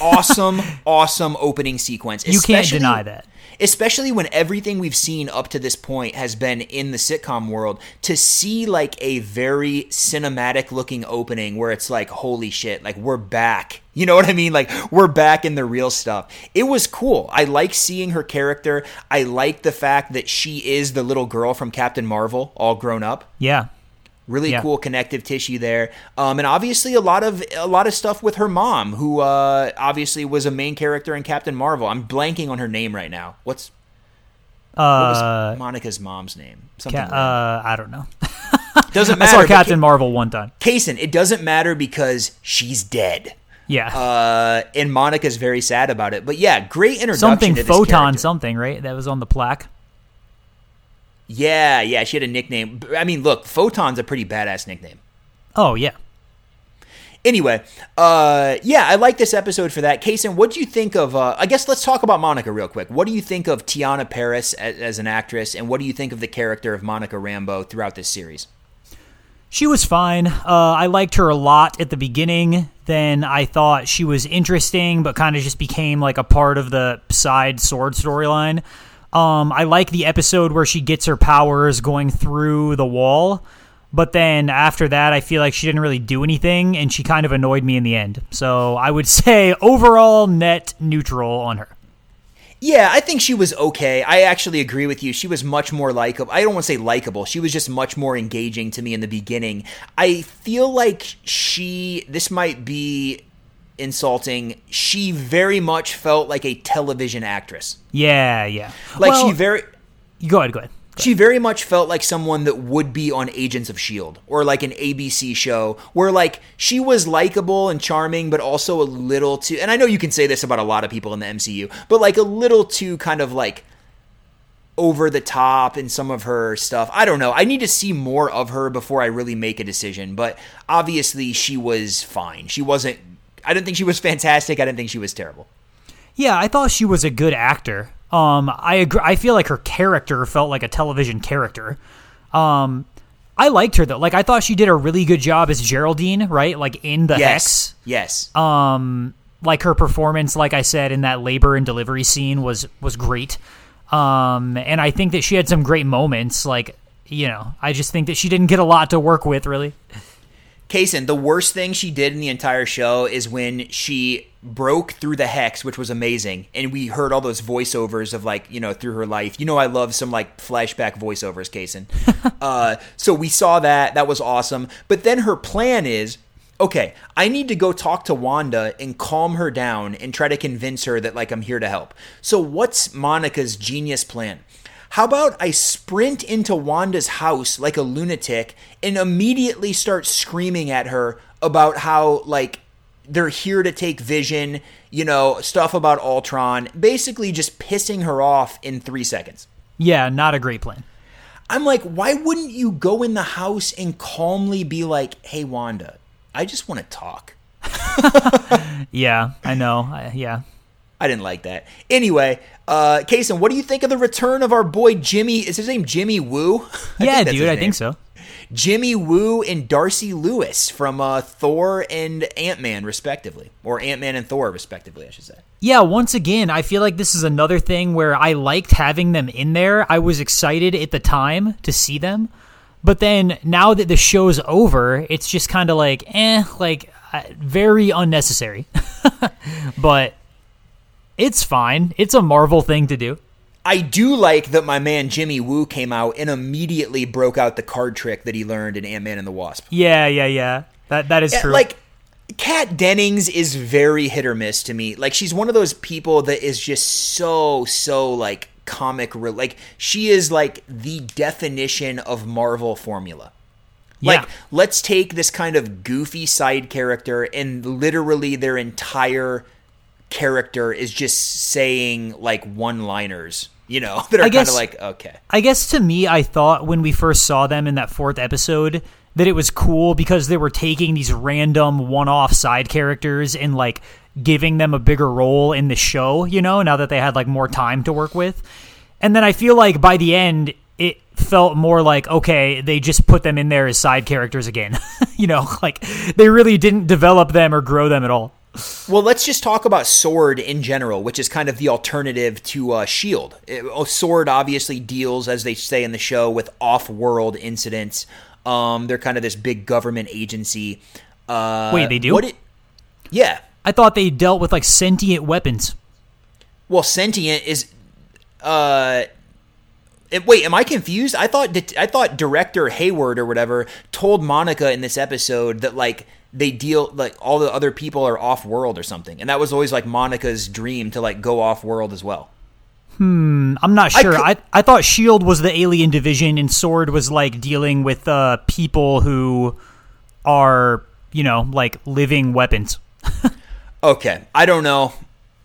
Awesome, awesome opening sequence. You can't deny that. especially when everything we've seen up to this point has been in the sitcom world to see like a very cinematic looking opening where it's like holy shit like we're back you know what i mean like we're back in the real stuff it was cool i like seeing her character i like the fact that she is the little girl from captain marvel all grown up Yeah. Really Yeah. cool connective tissue there um, and obviously a lot of a lot of stuff with her mom who uh, obviously was a main character in captain marvel i'm blanking on her name right now what's what Uh, monica's mom's name something ca- random. uh, I don't know. doesn't I matter saw but Captain Ca- Marvel one time. Kaysen, it doesn't matter because she's dead Yeah. uh, and monica's very sad about it but yeah great introduction something to this photon character. something, right? That was on the plaque. Yeah yeah she had a nickname i mean look photon's a pretty badass nickname Oh, yeah. Anyway, uh, yeah, I like this episode for that. Kaysen, what do you think of? Uh, I guess let's talk about Monica real quick. What do you think of Teyonah Parris as, as an actress, and what do you think of the character of Monica Rambeau throughout this series? She was fine. Uh, I liked her a lot at the beginning. Then I thought she was interesting, but kind of just became like a part of the side sword storyline. Um, I like the episode where she gets her powers going through the wall, but then after that, I feel like she didn't really do anything, and she kind of annoyed me in the end. So I would say overall net neutral on her. Yeah, I think she was okay. I actually agree with you. She was much more likable. I don't want to say likable. She was just much more engaging to me in the beginning. I feel like she, this might be insulting, she very much felt like a television actress. Yeah, yeah. Like Well, she very. Go ahead, go ahead. She very much felt like someone that would be on Agents of S.H.I.E.L.D. Or like an ABC show where like she was likable and charming, but also a little too, and I know you can say this about a lot of people in the MCU, but like a little too kind of like over the top in some of her stuff. I don't know. I need to see more of her before I really make a decision, but obviously she was fine. She wasn't, I didn't think she was fantastic. I didn't think she was terrible. Yeah, I thought she was a good actor. Um, I agree. I feel like her character felt like a television character. Um, I liked her though. Like I thought she did a really good job as Geraldine, right? Like in the Yes. Yes. Um, like her performance, like I said in that labor and delivery scene was was great. Um, and I think that she had some great moments. Like you know, I just think that she didn't get a lot to work with, really. Kaysen, the worst thing she did in the entire show is when she broke through the hex, which was amazing, and we heard all those voiceovers of like, you know, through her life. You know, I love some like flashback voiceovers, Kaysen. uh, so we saw that. That was awesome. But then her plan is okay, I need to go talk to Wanda and calm her down and try to convince her that like I'm here to help. So what's Monica's genius plan? How about I sprint into Wanda's house like a lunatic and immediately start screaming at her about how like they're here to take Vision, you know, stuff about Ultron, basically just pissing her off in 3 seconds. Yeah, not a great plan. I'm like, why wouldn't you go in the house and calmly be like, "Hey Wanda, I just want to talk." Yeah, I know. I, yeah. I didn't like that. Anyway, uh, Kaysen, what do you think of the return of our boy Jimmy? Is his name Jimmy Woo? Yeah, dude, I think so. Jimmy Woo and Darcy Lewis from uh, Thor and Ant Man, respectively, or Ant Man and Thor, respectively, I should say. Yeah, once again, I feel like this is another thing where I liked having them in there. I was excited at the time to see them. But then now that the show's over, it's just kind of like, eh, like uh, very unnecessary. but it's fine. It's a Marvel thing to do. I do like that my man Jimmy Woo came out and immediately broke out the card trick that he learned in Ant Man and the Wasp. Yeah, yeah, yeah. That that is Yeah, true. Like Kat Dennings is very hit or miss to me. Like she's one of those people that is just so so like comic re- like she is like the definition of Marvel formula. Like Yeah. let's take this kind of goofy side character and literally their entire character is just saying like one-liners, you know, that are kind of like okay. I guess to me, I thought when we first saw them in that fourth episode that it was cool because they were taking these random one-off side characters and like giving them a bigger role in the show. You know, now that they had like more time to work with. And then I feel like by the end, it felt more like okay, they just put them in there as side characters again. you know, like they really didn't develop them or grow them at all. Well, let's just talk about Sword in general, which is kind of the alternative to uh, Shield. It- oh, Sword obviously deals, as they say in the show, with off-world incidents. Um, they're kind of this big government agency. Uh, Wait, they do? What it? Yeah. I thought they dealt with like sentient weapons. Well, sentient is. Uh, it- wait, am I confused? I thought I thought director Hayward or whatever told Monica in this episode that like they deal like all the other people are off world or something, and that was always like Monica's dream to like go off world as well. Hmm, I'm not I sure. could- I, I thought Shield was the alien division, and Sword was like dealing with uh, people who are you know like living weapons. Okay, I don't know,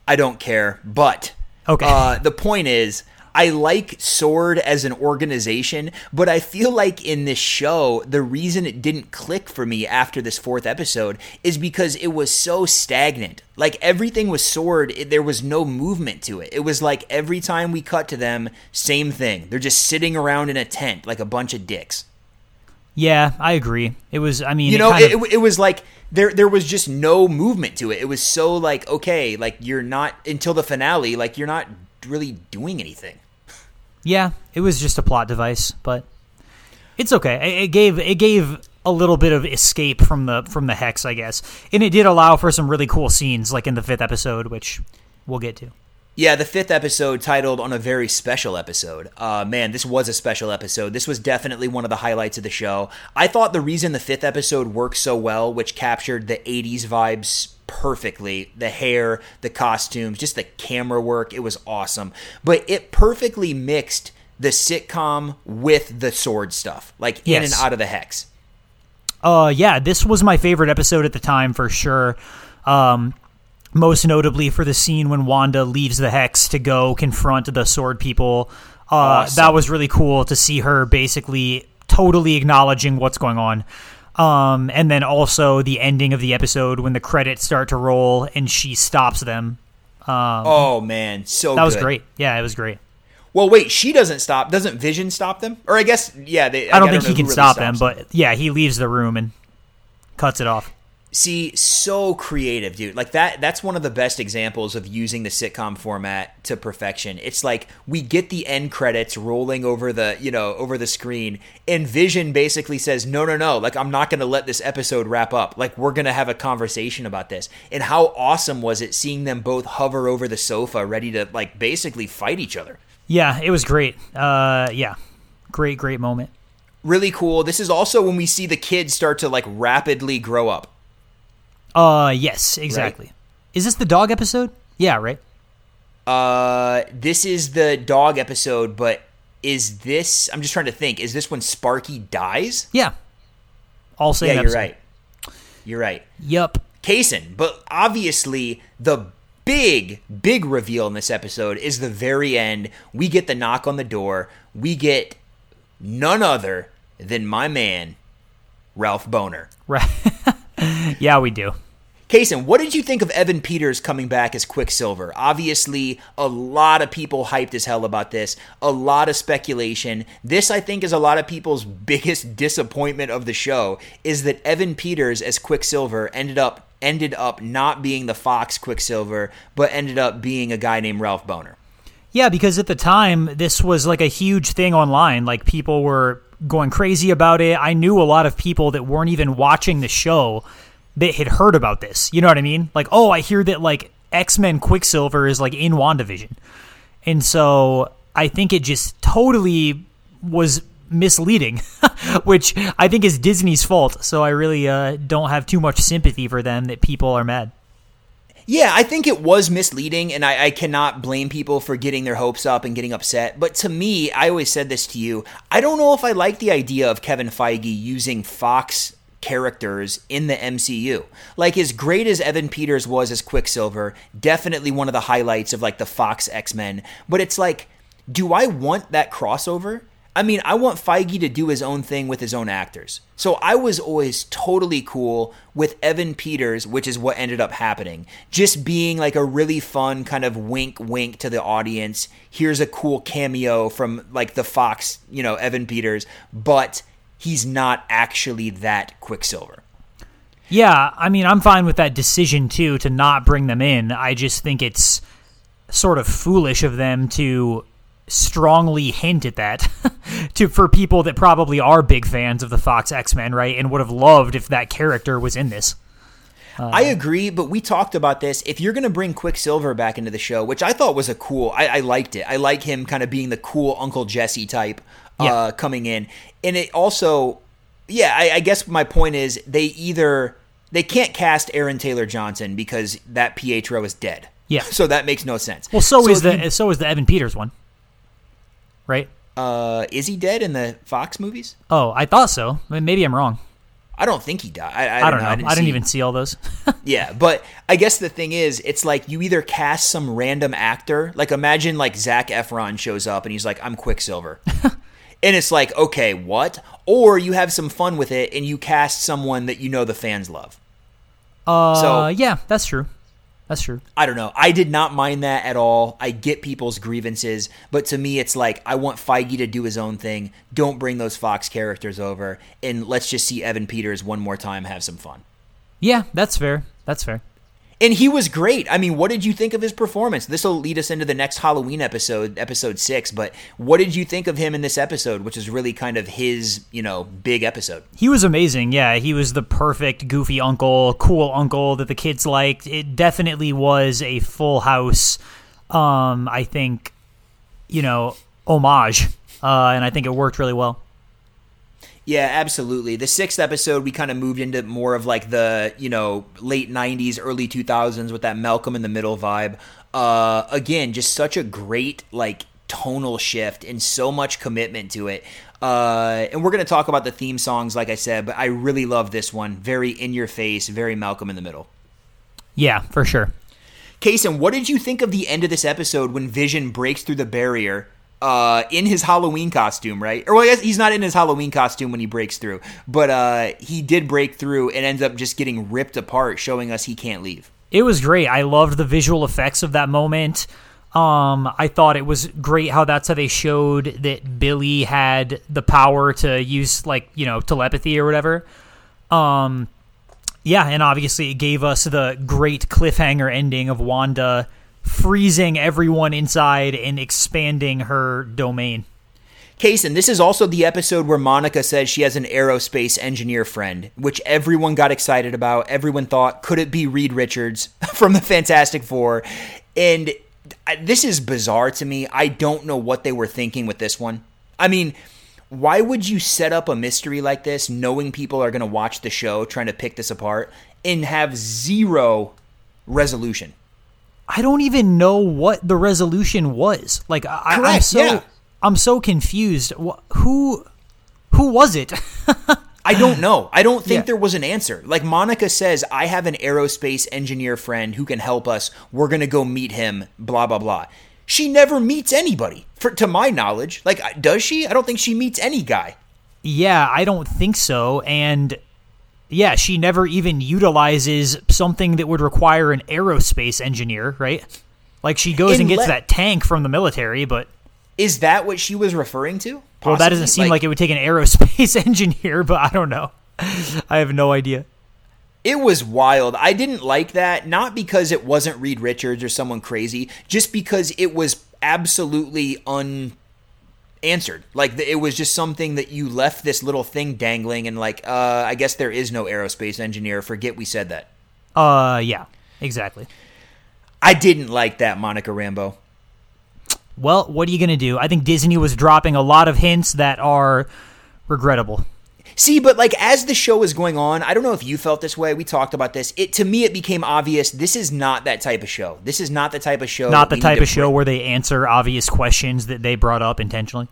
I don't care, but Okay. Uh, the point is. I like Sword as an organization, but I feel like in this show, the reason it didn't click for me after this fourth episode is because it was so stagnant. Like everything was Sword, it, there was no movement to it. It was like every time we cut to them, same thing. They're just sitting around in a tent like a bunch of dicks. Yeah, I agree. It was. I mean, You it know, it, of- it, it was like there there was just no movement to it. It was so like okay, like you're not until the finale, like you're not really doing anything. Yeah, it was just a plot device, but it's okay. It, gave it gave a little bit of escape from the from the hex, I guess, and it did allow for some really cool scenes, like in the fifth episode, which we'll get to. Yeah, the fifth episode titled on a very special episode. Uh, man, this was a special episode. This was definitely one of the highlights of the show. I thought the reason the fifth episode worked so well, which captured the 80s vibes perfectly the hair, the costumes, just the camera work, it was awesome. But it perfectly mixed the sitcom with the sword stuff, like in and out of the hex. Uh, yeah, this was my favorite episode at the time for sure. Um, most notably for the scene when Wanda leaves the hex to go confront the sword people. Uh, Awesome. That was really cool to see her basically totally acknowledging what's going on. Um, and then also the ending of the episode when the credits start to roll and she stops them. Oh man, so That was great. Yeah, it was great. Well, wait, she doesn't stop. Doesn't Vision stop them? Or I guess, yeah. They, I don't think know he can really stop them, stops but yeah, he leaves the room and cuts it off. See, so creative, dude. Like that that's one of the best examples of using the sitcom format to perfection. It's like we get the end credits rolling over the, you know, over the screen and Vision basically says, "No, no, no. Like I'm not going to let this episode wrap up. Like we're going to have a conversation about this." And how awesome was it seeing them both hover over the sofa ready to like basically fight each other. Yeah, it was great. Uh, yeah, great, great moment. Really cool. This is also when we see the kids start to like rapidly grow up. Uh, yes, exactly. Is this the dog episode? Yeah, right. Uh, this is the dog episode, but is this? I'm just trying to think. Is this when Sparky dies? Yeah. All same yeah, you're right. You're right. Yup. Kaysen, but obviously the big, big reveal in this episode is the very end. We get the knock on the door. We get none other than my man, Ralph Bohner. Right. yeah, we do. Kaysen, what did you think of Evan Peters coming back as Quicksilver? Obviously, a lot of people hyped as hell about this, a lot of speculation. This, I think, is a lot of people's biggest disappointment of the show is that Evan Peters as Quicksilver ended up ended up not being the Fox Quicksilver, but ended up being a guy named Ralph Bohner. Yeah, because at the time, this was like a huge thing online. Like, people were going crazy about it. I knew a lot of people that weren't even watching the show that had heard about this. You know what I mean? Like, oh, I hear that, like, X Men Quicksilver is, like, in WandaVision. And so I think it just totally was misleading, which I think is Disney's fault. So I really uh, don't have too much sympathy for them that people are mad. Yeah, I think it was misleading, and I, I, cannot blame people for getting their hopes up and getting upset. But to me, I always said this to you I don't know if I like the idea of Kevin Feige using Fox characters in the MCU. Like, as great as Evan Peters was as Quicksilver, definitely one of the highlights of like the Fox X Men. But it's like, do I want that crossover? I mean, I want Feige to do his own thing with his own actors. So I was always totally cool with Evan Peters, which is what ended up happening. Just being like a really fun kind of wink wink to the audience. Here's a cool cameo from like the Fox, you know, Evan Peters, but he's not actually that Quicksilver. Yeah, I mean, I'm fine with that decision too to not bring them in. I just think it's sort of foolish of them to strongly hint at that to for people that probably are big fans of the Fox X-Men, right? And would have loved if that character was in this. Uh, I agree, but we talked about this. If you're going to bring Quicksilver back into the show, which I thought was a cool, I, I liked it. I like him kind of being the cool Uncle Jesse type uh, yeah. coming in, and it also, yeah. I, I guess my point is they either they can't cast Aaron Taylor Johnson because that Pietro is dead. Yeah, so that makes no sense. Well, so, so is the you, so is the Evan Peters one right? Uh, is he dead in the Fox movies? Oh, I thought so. Maybe I'm wrong. I don't think he died. I, I, I don't know. know. I didn't, I didn't even see all those. yeah, but I guess the thing is, it's like you either cast some random actor, like imagine like Zac Efron shows up and he's like, "I'm Quicksilver," and it's like, okay, what? Or you have some fun with it and you cast someone that you know the fans love. Uh, so yeah, that's true. That's true. I don't know. I did not mind that at all. I get people's grievances, but to me, it's like I want Feige to do his own thing. Don't bring those Fox characters over, and let's just see Evan Peters one more time have some fun. Yeah, that's fair. That's fair. And he was great. I mean, what did you think of his performance? This will lead us into the next Halloween episode, episode six. But what did you think of him in this episode, which is really kind of his, you know, big episode? He was amazing. Yeah, he was the perfect goofy uncle, cool uncle that the kids liked. It definitely was a full house. Um, I think, you know, homage, uh, and I think it worked really well. Yeah, absolutely. The sixth episode, we kind of moved into more of like the, you know, late 90s, early 2000s with that Malcolm in the Middle vibe. Uh, again, just such a great, like, tonal shift and so much commitment to it. Uh, and we're going to talk about the theme songs, like I said, but I really love this one. Very in your face, very Malcolm in the Middle. Yeah, for sure. Kaysen, what did you think of the end of this episode when Vision breaks through the barrier uh, in his Halloween costume, right? Or well, I guess he's not in his Halloween costume when he breaks through, but uh, he did break through and ends up just getting ripped apart, showing us he can't leave. It was great. I loved the visual effects of that moment. Um, I thought it was great how that's how they showed that Billy had the power to use like you know telepathy or whatever. Um, yeah, and obviously it gave us the great cliffhanger ending of Wanda freezing everyone inside and expanding her domain. Kaysen, this is also the episode where Monica says she has an aerospace engineer friend, which everyone got excited about. Everyone thought, could it be Reed Richards from the Fantastic Four? And this is bizarre to me. I don't know what they were thinking with this one. I mean, why would you set up a mystery like this knowing people are going to watch the show trying to pick this apart and have zero resolution? I don't even know what the resolution was. Like I, am so yeah. I'm so confused. Who who was it? I don't know. I don't think yeah. there was an answer. Like Monica says, I have an aerospace engineer friend who can help us. We're gonna go meet him. Blah blah blah. She never meets anybody, for to my knowledge. Like, does she? I don't think she meets any guy. Yeah, I don't think so. And yeah, she never even utilizes something that would require an aerospace engineer, right? Like she goes and gets le- that tank from the military, but is that what she was referring to? Possibly? Well, that doesn't seem like, like it would take an aerospace engineer, but I don't know. I have no idea. It was wild. I didn't like that, not because it wasn't Reed Richards or someone crazy, just because it was absolutely un answered. Like it was just something that you left this little thing dangling, and like, uh, I guess there is no aerospace engineer. Forget we said that. Uh, yeah, exactly. I didn't like that, Monica Rambeau. well, what are you going to do? I think Disney was dropping a lot of hints that are regrettable. See, but like as the show was going on, I don't know if you felt this way. We talked about this. It to me, it became obvious this is not that type of show. This is not the type of show. Not the type of show where they answer obvious questions that they brought up intentionally.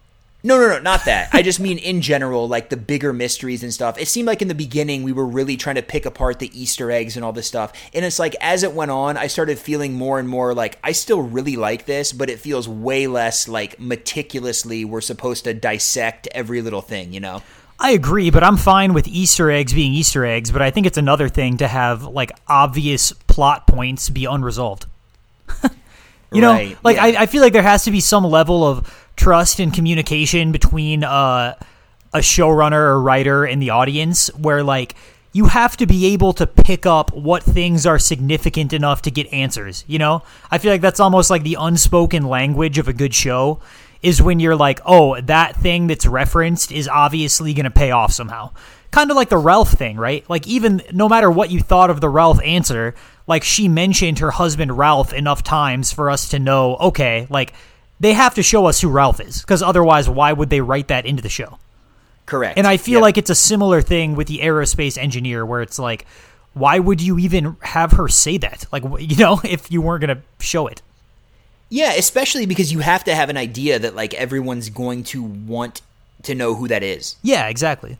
No, no, no, not that. I just mean in general, like the bigger mysteries and stuff. It seemed like in the beginning we were really trying to pick apart the Easter eggs and all this stuff. And it's like as it went on, I started feeling more and more like I still really like this, but it feels way less like meticulously we're supposed to dissect every little thing, you know? I agree, but I'm fine with Easter eggs being Easter eggs, but I think it's another thing to have like obvious plot points be unresolved. you know, Right, like yeah. I, I feel like there has to be some level of trust and communication between uh, a showrunner or writer and the audience where like you have to be able to pick up what things are significant enough to get answers, you know? I feel like that's almost like the unspoken language of a good show is when you're like, "Oh, that thing that's referenced is obviously going to pay off somehow." Kind of like the Ralph thing, right? Like even no matter what you thought of the Ralph answer, like she mentioned her husband Ralph enough times for us to know, okay, like they have to show us who Ralph is because otherwise why would they write that into the show? Correct. And I feel Yep. like it's a similar thing with the aerospace engineer where it's like why would you even have her say that? Like you know, if you weren't going to show it. Yeah, especially because you have to have an idea that like everyone's going to want to know who that is. Yeah, exactly.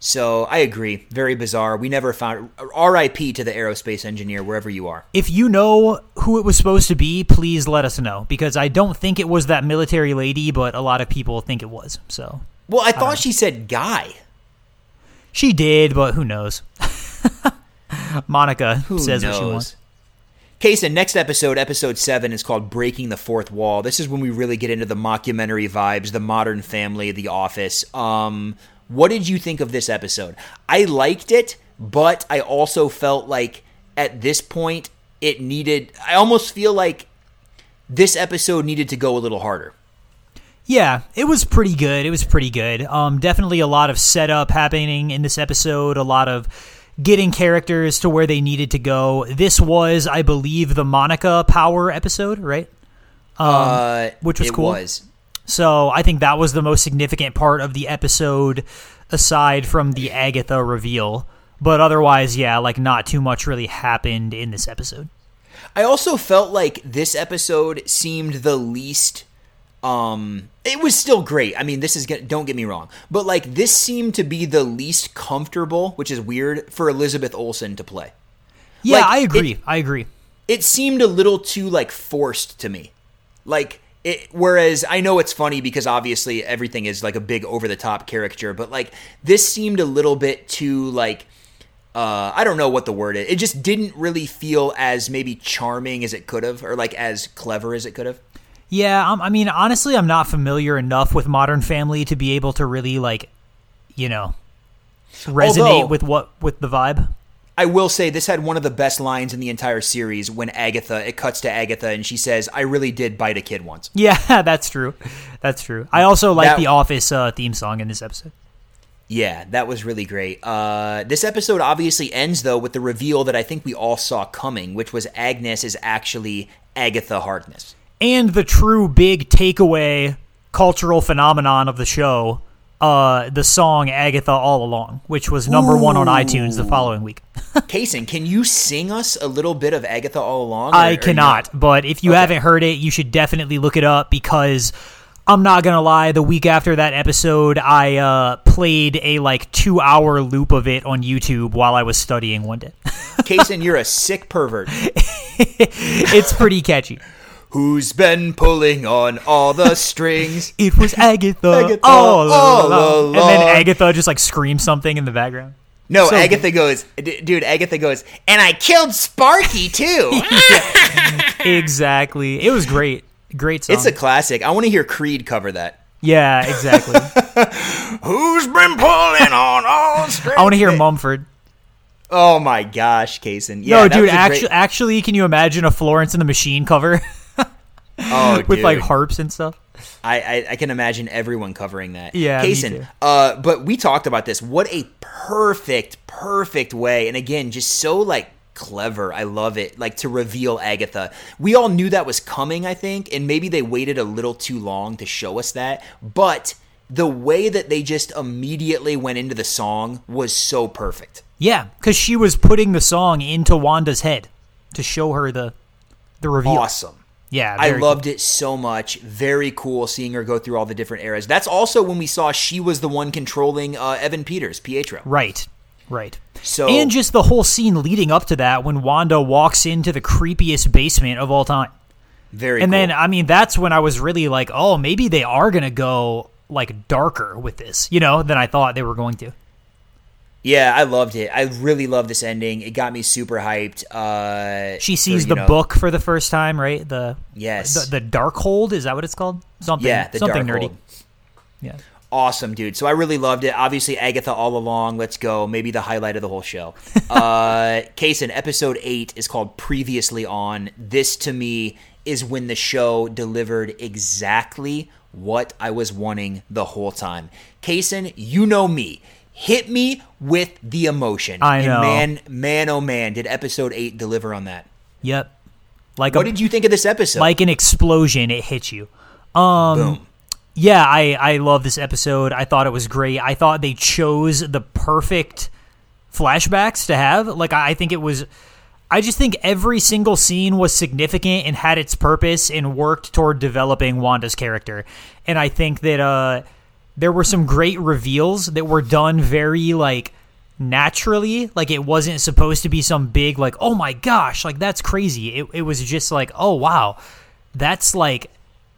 So I agree. Very bizarre. We never found R.I.P. to the aerospace engineer wherever you are. If you know who it was supposed to be, please let us know because I don't think it was that military lady, but a lot of people think it was. So Well, I thought she said guy. she did, but who knows? Monica Who says knows? what she wants. Kaysen, next episode, episode seven, is called Breaking the Fourth Wall. This is when we really get into the mockumentary vibes, the modern family, the office. Um, what did you think of this episode? I liked it, but I also felt like at this point it needed I almost feel like this episode needed to go a little harder. Yeah, it was pretty good. It was pretty good. Um, definitely a lot of setup happening in this episode. A lot of getting characters to where they needed to go. This was, I believe, the Monica Power episode, right? uh, which was it cool. was. So I think that was the most significant part of the episode, aside from the Agatha reveal. But otherwise, yeah, like not too much really happened in this episode. I also felt like this episode seemed the least um it was still great. I mean, this is don't get me wrong, but like this seemed to be the least comfortable, which is weird for Elizabeth Olsen to play. Yeah, Like, I agree. it- I agree. It seemed a little too like forced to me. Like it, whereas I know it's funny because obviously everything is like a big over the top caricature, but like this seemed a little bit too like uh, I don't know what the word is. It just didn't really feel as maybe charming as it could have, or like as clever as it could have. Yeah, um, I mean, honestly, I'm not familiar enough with Modern Family to be able to really like, you know, resonate Although- with what with the vibe. I will say this had one of the best lines in the entire series when Agatha it cuts to Agatha and she says, "I really did bite a kid once." Yeah, that's true. That's true. I also like That- the Office uh, theme song in this episode. Yeah, that was really great. Uh, this episode obviously ends though with the reveal that I think we all saw coming, which was Agnes is actually Agatha Harkness. And the true big takeaway cultural phenomenon of the show uh the song agatha all along which was number one on itunes the following week Kaysen, can you sing us a little bit of Agatha all along? or- i cannot not? but if you haven't heard it you should definitely look it up because i'm not gonna lie the week after that episode i uh played a like two hour loop of it on youtube while i was studying one day Kaysen, you're a sick pervert. it's pretty catchy Who's been pulling on all the strings? it was agatha, Agatha all, all along. and then agatha just like screams something in the background No, So Agatha goes, d- dude, Agatha goes, and I killed Sparky too. exactly. It was great. Great song. it's a classic. I want to hear Creed cover that. yeah, exactly. Who's been pulling on all strings? I want to hear Mumford. Oh my gosh, Kaysen. Yeah, no, dude. Actually, great- actually, can you imagine a Florence and the Machine cover oh, with like harps and stuff? I, I I can imagine everyone covering that. Yeah, Kaysen. Uh, but we talked about this. What a perfect, perfect way, and again, just so like clever. I love it. Like to reveal Agatha. We all knew that was coming, I think, and maybe they waited a little too long to show us that. But the way that they just immediately went into the song was so perfect. Yeah, because she was putting the song into Wanda's head to show her the the reveal. Awesome. Yeah, I loved it so much. Very cool seeing her go through all the different eras. That's also when we saw she was the one controlling uh, Evan Peters, Pietro. Right, right. So and just the whole scene leading up to that when Wanda walks into the creepiest basement of all time. very And cool. then I mean that's when I was really like, oh, maybe they are gonna go like darker with this, you know, than I thought they were going to. Yeah, I loved it. I really love this ending. It got me super hyped. Uh, She sees for, the know- book for the first time, right? The Yes. the, the Darkhold is that what it's called? Something Yeah, the something Dark nerdy. Hold. Yeah. Awesome, dude. So I really loved it. Obviously, Agatha all along. Let's go. Maybe the highlight of the whole show. uh, Kaysen, episode eight is called Previously On. This to me is when the show delivered exactly what I was wanting the whole time. Kaysen, you know me. Hit me with the emotion. I And know. man, man, oh man, did episode eight deliver on that? Yep. Like What a, did you think of this episode? like an explosion, it hit you. Um Boom. yeah, I I love this episode. I thought it was great. I thought they chose the perfect flashbacks to have. Like I I think it was I just think every single scene was significant and had its purpose and worked toward developing Wanda's character. And I think that uh there were some great reveals that were done very like naturally. Like it wasn't supposed to be some big like oh my gosh like that's crazy. It, it was just like oh wow. That's like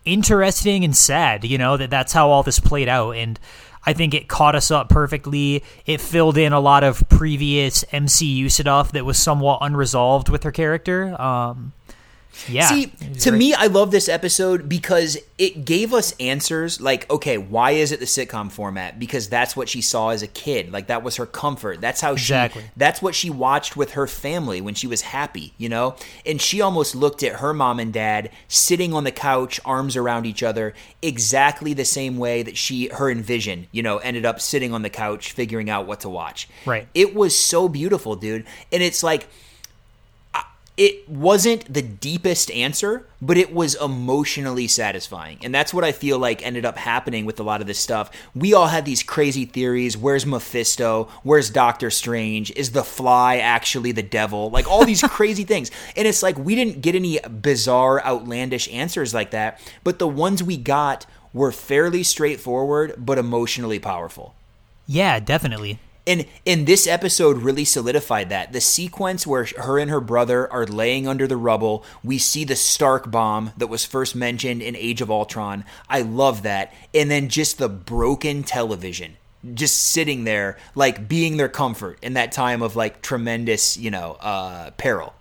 interesting and sad you know that that's how all this played out. And i think it caught us up perfectly. It filled in a lot of previous mcu stuff that was somewhat unresolved with her character. Um yeah See, to great. me, I love this episode because it gave us answers like, okay, why is it the sitcom format? Because that's what she saw as a kid. Like that was her comfort. That's how Exactly. she that's what she watched with her family when she was happy, you know? And she almost looked at her mom and dad sitting on the couch, arms around each other, exactly the same way that she her envision, you know, ended up sitting on the couch figuring out what to watch. Right. It was so beautiful, dude. And it's like it wasn't the deepest answer, but it was emotionally satisfying. And that's what I feel like ended up happening with a lot of this stuff. We all had these crazy theories. Where's Mephisto? Where's Doctor Strange? Is the fly actually the devil? Like all these crazy things. And it's like we didn't get any bizarre, outlandish answers like that, but the ones we got were fairly straightforward, but emotionally powerful. yeah definitely And and this episode really solidified that. The sequence where her and her brother are laying under the rubble, we see the Stark bomb that was first mentioned in Age of Ultron. I love that. And then just the broken television just sitting there like being their comfort in that time of like tremendous, you know, uh peril.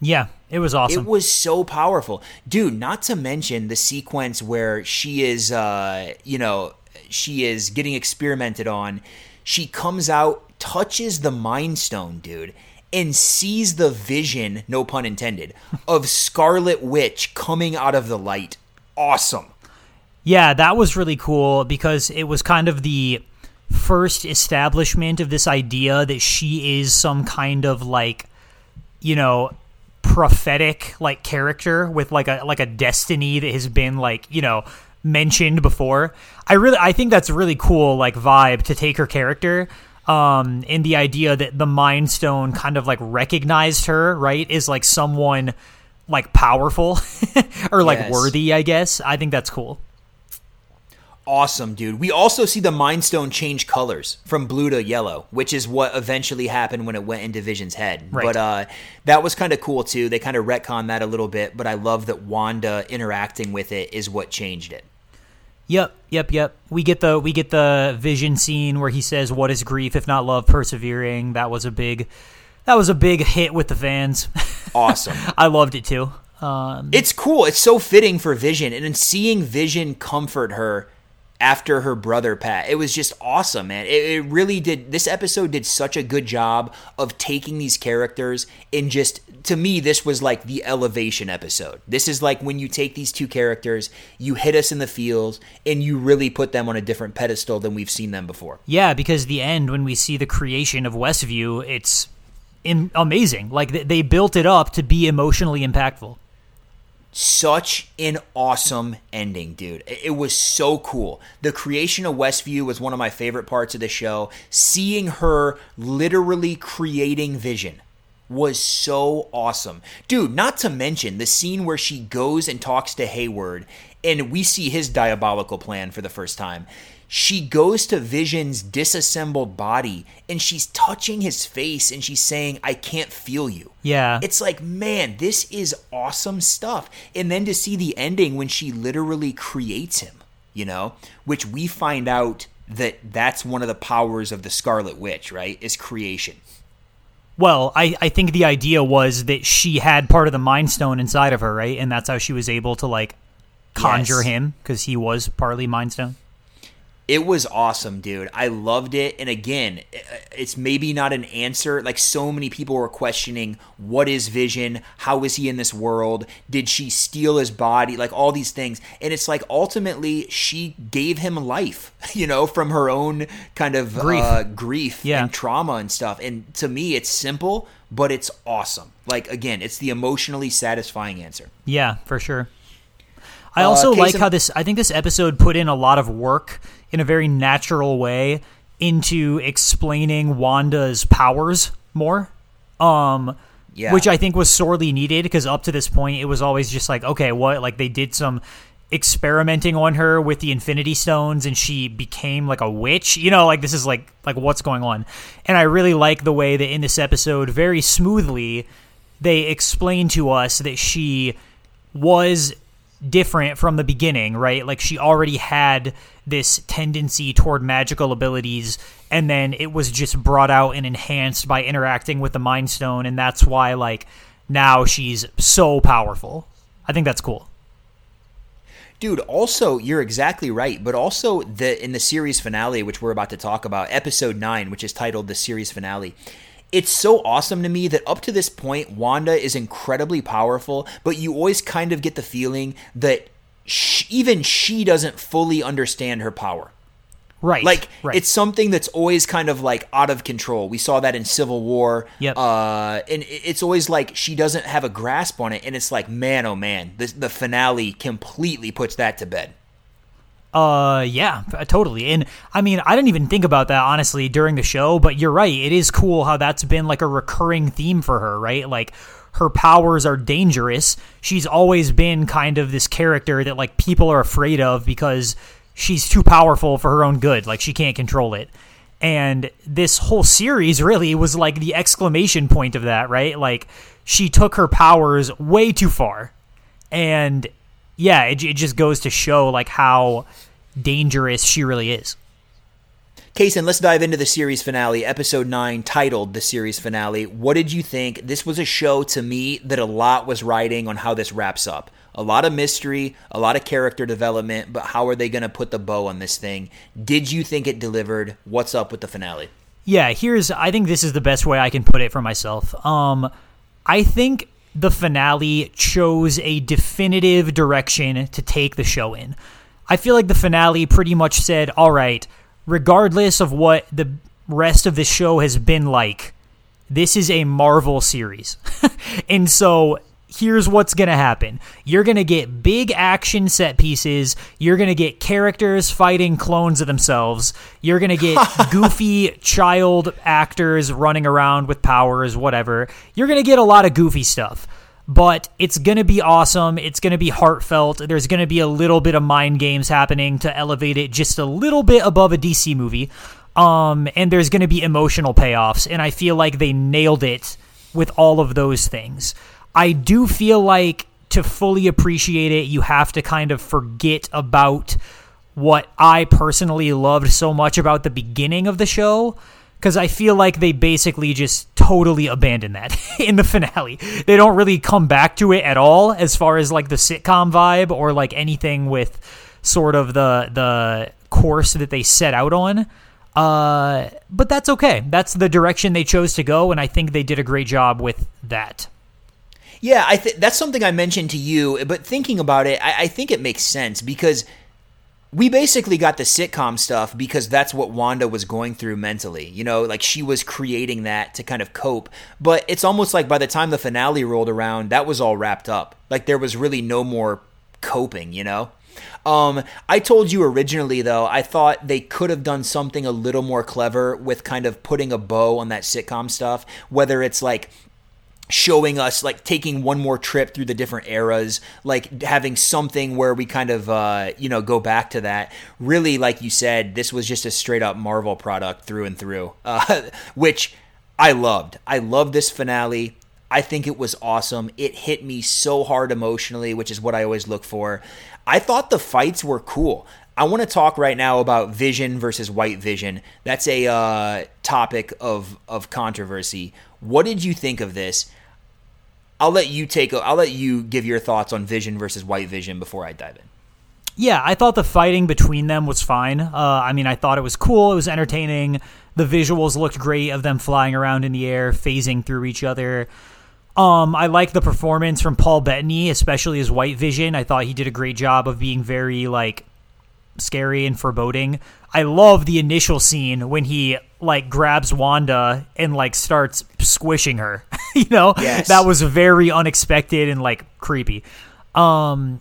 yeah it was awesome It was so powerful. Dude, not to mention the sequence where she is uh, you know, she is getting experimented on. She comes out, touches the mind stone, dude, and sees the vision, no pun intended, of Scarlet Witch coming out of the light. Awesome. Yeah, that was really cool because it was kind of the first establishment of this idea that she is some kind of like, you know, prophetic like character with like a like a destiny that has been like, you know, mentioned before. I really I think that's a really cool like vibe to take her character um in the idea that the mind stone kind of like recognized her, right? Is like someone like powerful or like Yes. worthy, I guess. I think that's cool. Awesome, dude. We also see the Mind Stone change colors from blue to yellow, which is what eventually happened when it went into Vision's head. Right. But uh, that was kind of cool too. They kind of retcon that a little bit, but I love that Wanda interacting with it is what changed it. Yep, yep, yep. We get the we get the vision scene where he says, "What is grief if not love persevering?" That was a big that was a big hit with the fans. Awesome. I loved it too. Um, it's cool. It's so fitting for Vision, and in seeing Vision comfort her after her brother Pat, it was just awesome, man. It, it really did. This episode did such a good job of taking these characters and just to me, this was like the elevation episode. This is like when you take these two characters, you hit us in the feels, and you really put them on a different pedestal than we've seen them before. yeah, because the end when we see the creation of Westview, it's in, amazing. Like they, built it up to be emotionally impactful. Such an awesome ending, dude. It was so cool. The creation of Westview was one of my favorite parts of the show. Seeing her literally creating vision was so awesome. Dude, not to mention the scene where she goes and talks to Hayward and we see his diabolical plan for the first time. She goes to Vision's disassembled body and she's touching his face and she's saying, I can't feel you. Yeah. It's like, man, this is awesome stuff. And then to see the ending when she literally creates him, you know, which we find out that that's one of the powers of the Scarlet Witch, right? Is creation. Well, I, I think the idea was that she had part of the Mind Stone inside of her, right? And that's how she was able to like conjure Yes. him because he was partly Mind Stone. It was awesome, dude. I loved it. And again, it's maybe not an answer. Like so many people were questioning what is Vision? How is he in this world? Did she steal his body? Like all these things. And it's like ultimately she gave him life, you know, from her own kind of Grief. uh, grief Yeah. and trauma and stuff. And to me, it's simple, but it's awesome. Like again, it's the emotionally satisfying answer. Yeah, for sure. I also case like how this. I think this episode put in a lot of work in a very natural way into explaining Wanda's powers more. Um, Yeah. which I think was sorely needed because up to this point it was always just like, okay, what? Like they did some experimenting on her with the Infinity Stones, and she became like a witch. You know, like this is like like what's going on. And I really like the way that in this episode, very smoothly, they explain to us that she was different from the beginning, right? Like she already had this tendency toward magical abilities and then it was just brought out and enhanced by interacting with the mind stone and that's why like now she's so powerful. I think that's cool. Dude, also you're exactly right, but also the in the series finale, which we're about to talk about, episode nine, which is titled the series finale. It's so awesome to me that up to this point, Wanda is incredibly powerful, but you always kind of get the feeling that sh- even she doesn't fully understand her power. Right. Like right. it's something that's always kind of like out of control. We saw that in Civil War. Yep. Uh, and it's always like she doesn't have a grasp on it, and it's like, man, oh man, the the finale completely puts that to bed. Uh, yeah, totally. And I mean, I didn't even think about that honestly during the show, but you're right. It is cool how that's been like a recurring theme for her, right? Like her powers are dangerous. She's always been kind of this character that like people are afraid of because she's too powerful for her own good. Like she can't control it. And this whole series really was like the exclamation point of that, right? Like she took her powers way too far and yeah, it, it just goes to show like how dangerous she really is. Kaysen, let's dive into the series finale, episode 9, titled The Series Finale. What did you think? This was a show to me that a lot was riding on how this wraps up. A lot of mystery, a lot of character development, but how are they going to put the bow on this thing? Did you think it delivered? What's up with the finale? Yeah, here's I think this is the best way I can put it for myself. Um I think the finale chose a definitive direction to take the show in. I feel like the finale pretty much said, "All right, regardless of what the rest of the show has been like, this is a Marvel series." and so here's what's going to happen. You're going to get big action set pieces. You're going to get characters fighting clones of themselves. You're going to get goofy child actors running around with powers, whatever. You're going to get a lot of goofy stuff. But it's going to be awesome. It's going to be heartfelt. There's going to be a little bit of mind games happening to elevate it just a little bit above a DC movie. Um, and there's going to be emotional payoffs. And I feel like they nailed it with all of those things. I do feel like to fully appreciate it, you have to kind of forget about what I personally loved so much about the beginning of the show. Because I feel like they basically just totally abandon that in the finale. They don't really come back to it at all as far as like the sitcom vibe or like anything with sort of the the course that they set out on. Uh, but that's okay. That's the direction they chose to go, and I think they did a great job with that. Yeah, I th- that's something I mentioned to you, but thinking about it, I, I think it makes sense because we basically got the sitcom stuff because that's what Wanda was going through mentally. You know, like she was creating that to kind of cope. But it's almost like by the time the finale rolled around, that was all wrapped up. Like there was really no more coping, you know? Um, I told you originally, though, I thought they could have done something a little more clever with kind of putting a bow on that sitcom stuff, whether it's like showing us like taking one more trip through the different eras like having something where we kind of uh you know go back to that really like you said this was just a straight up marvel product through and through uh which i loved i loved this finale I think it was awesome. It hit me so hard emotionally, which is what I always look for. I thought the fights were cool. I want to talk right now about Vision versus White Vision. That's a uh, topic of of controversy. What did you think of this? I'll let you take. I'll let you give your thoughts on Vision versus White Vision before I dive in. Yeah, I thought the fighting between them was fine. Uh, I mean, I thought it was cool. It was entertaining. The visuals looked great of them flying around in the air, phasing through each other. Um, I like the performance from Paul Bettany, especially as White Vision. I thought he did a great job of being very like scary and foreboding. I love the initial scene when he like grabs Wanda and like starts squishing her. you know, yes. that was very unexpected and like creepy. Um,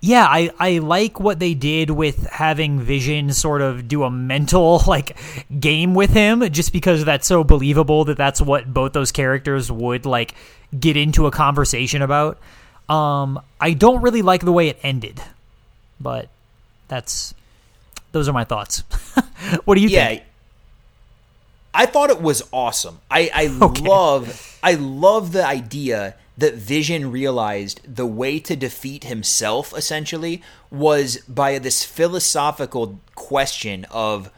yeah, I, I like what they did with having Vision sort of do a mental like game with him, just because that's so believable that that's what both those characters would like get into a conversation about. Um, I don't really like the way it ended, but that's those are my thoughts. what do you yeah, think? I thought it was awesome. I, I okay. love I love the idea that Vision realized the way to defeat himself essentially was by this philosophical question of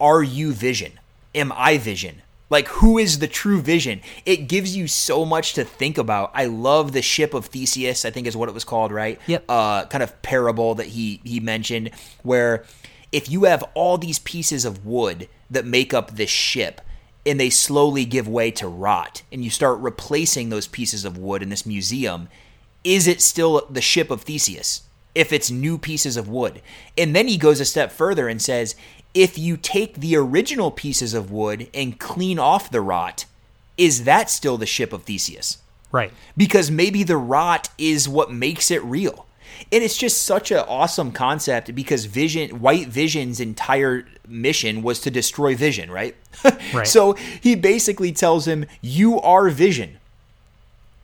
are you Vision? Am I Vision? Like who is the true Vision? It gives you so much to think about. I love the ship of Theseus, I think is what it was called, right? Yep. Uh kind of parable that he he mentioned where if you have all these pieces of wood that make up this ship, and they slowly give way to rot and you start replacing those pieces of wood in this museum is it still the ship of theseus if it's new pieces of wood? And then he goes a step further and says if you take the original pieces of wood and clean off the rot is that still the ship of theseus? Right. Because maybe the rot is what makes it real and it's just such an awesome concept because Vision, White Vision's entire mission was to destroy Vision, right? right. So he basically tells him, "You are Vision."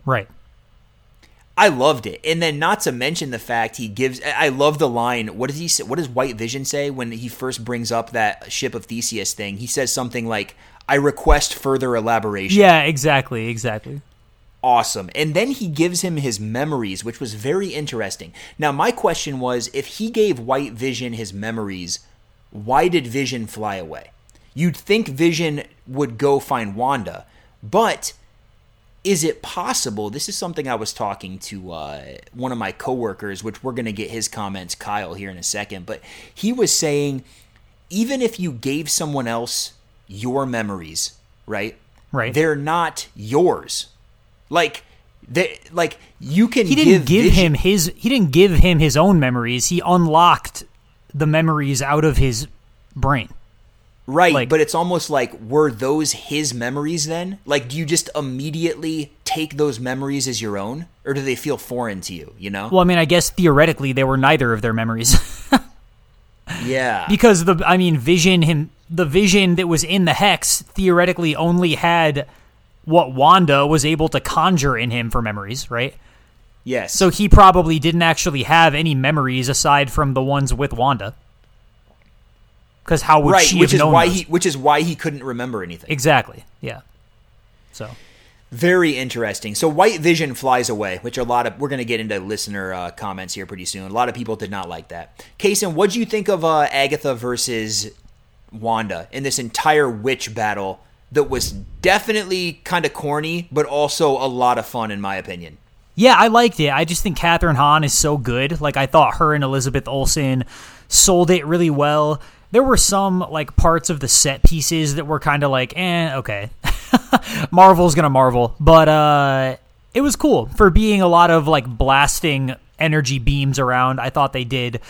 Right. I loved it, and then not to mention the fact he gives. I love the line. What does he say? What does White Vision say when he first brings up that ship of Theseus thing? He says something like, "I request further elaboration." Yeah, exactly, exactly awesome. And then he gives him his memories, which was very interesting. Now, my question was if he gave White Vision his memories, why did Vision fly away? You'd think Vision would go find Wanda, but is it possible? This is something I was talking to uh, one of my coworkers, which we're going to get his comments, Kyle, here in a second. But he was saying, even if you gave someone else your memories, right? Right. They're not yours. Like they like you can he didn't give, give him his he didn't give him his own memories. He unlocked the memories out of his brain. Right like, but it's almost like were those his memories then? Like do you just immediately take those memories as your own? Or do they feel foreign to you you know? Well i mean i guess theoretically they were neither of their memories. Yeah. Because the i mean vision him the vision that was in the hex theoretically only had what Wanda was able to conjure in him for memories, right? Yes. So he probably didn't actually have any memories aside from the ones with Wanda. Because how would right, she which have is known why those? he which is why he couldn't remember anything. Exactly. Yeah. So very interesting. So White Vision flies away, which a lot of we're going to get into listener uh, comments here pretty soon. A lot of people did not like that. Kaysen, what do you think of uh, Agatha versus Wanda in this entire witch battle that was definitely kind of corny, but also a lot of fun, in my opinion. Yeah, I liked it. I just think Kathryn Hahn is so good. Like, I thought her and Elizabeth Olsen sold it really well. There were some, like, parts of the set pieces that were kind of like, eh, okay. Marvel's gonna Marvel. But, uh, it was cool for being a lot of, like, blasting energy beams around. I thought they did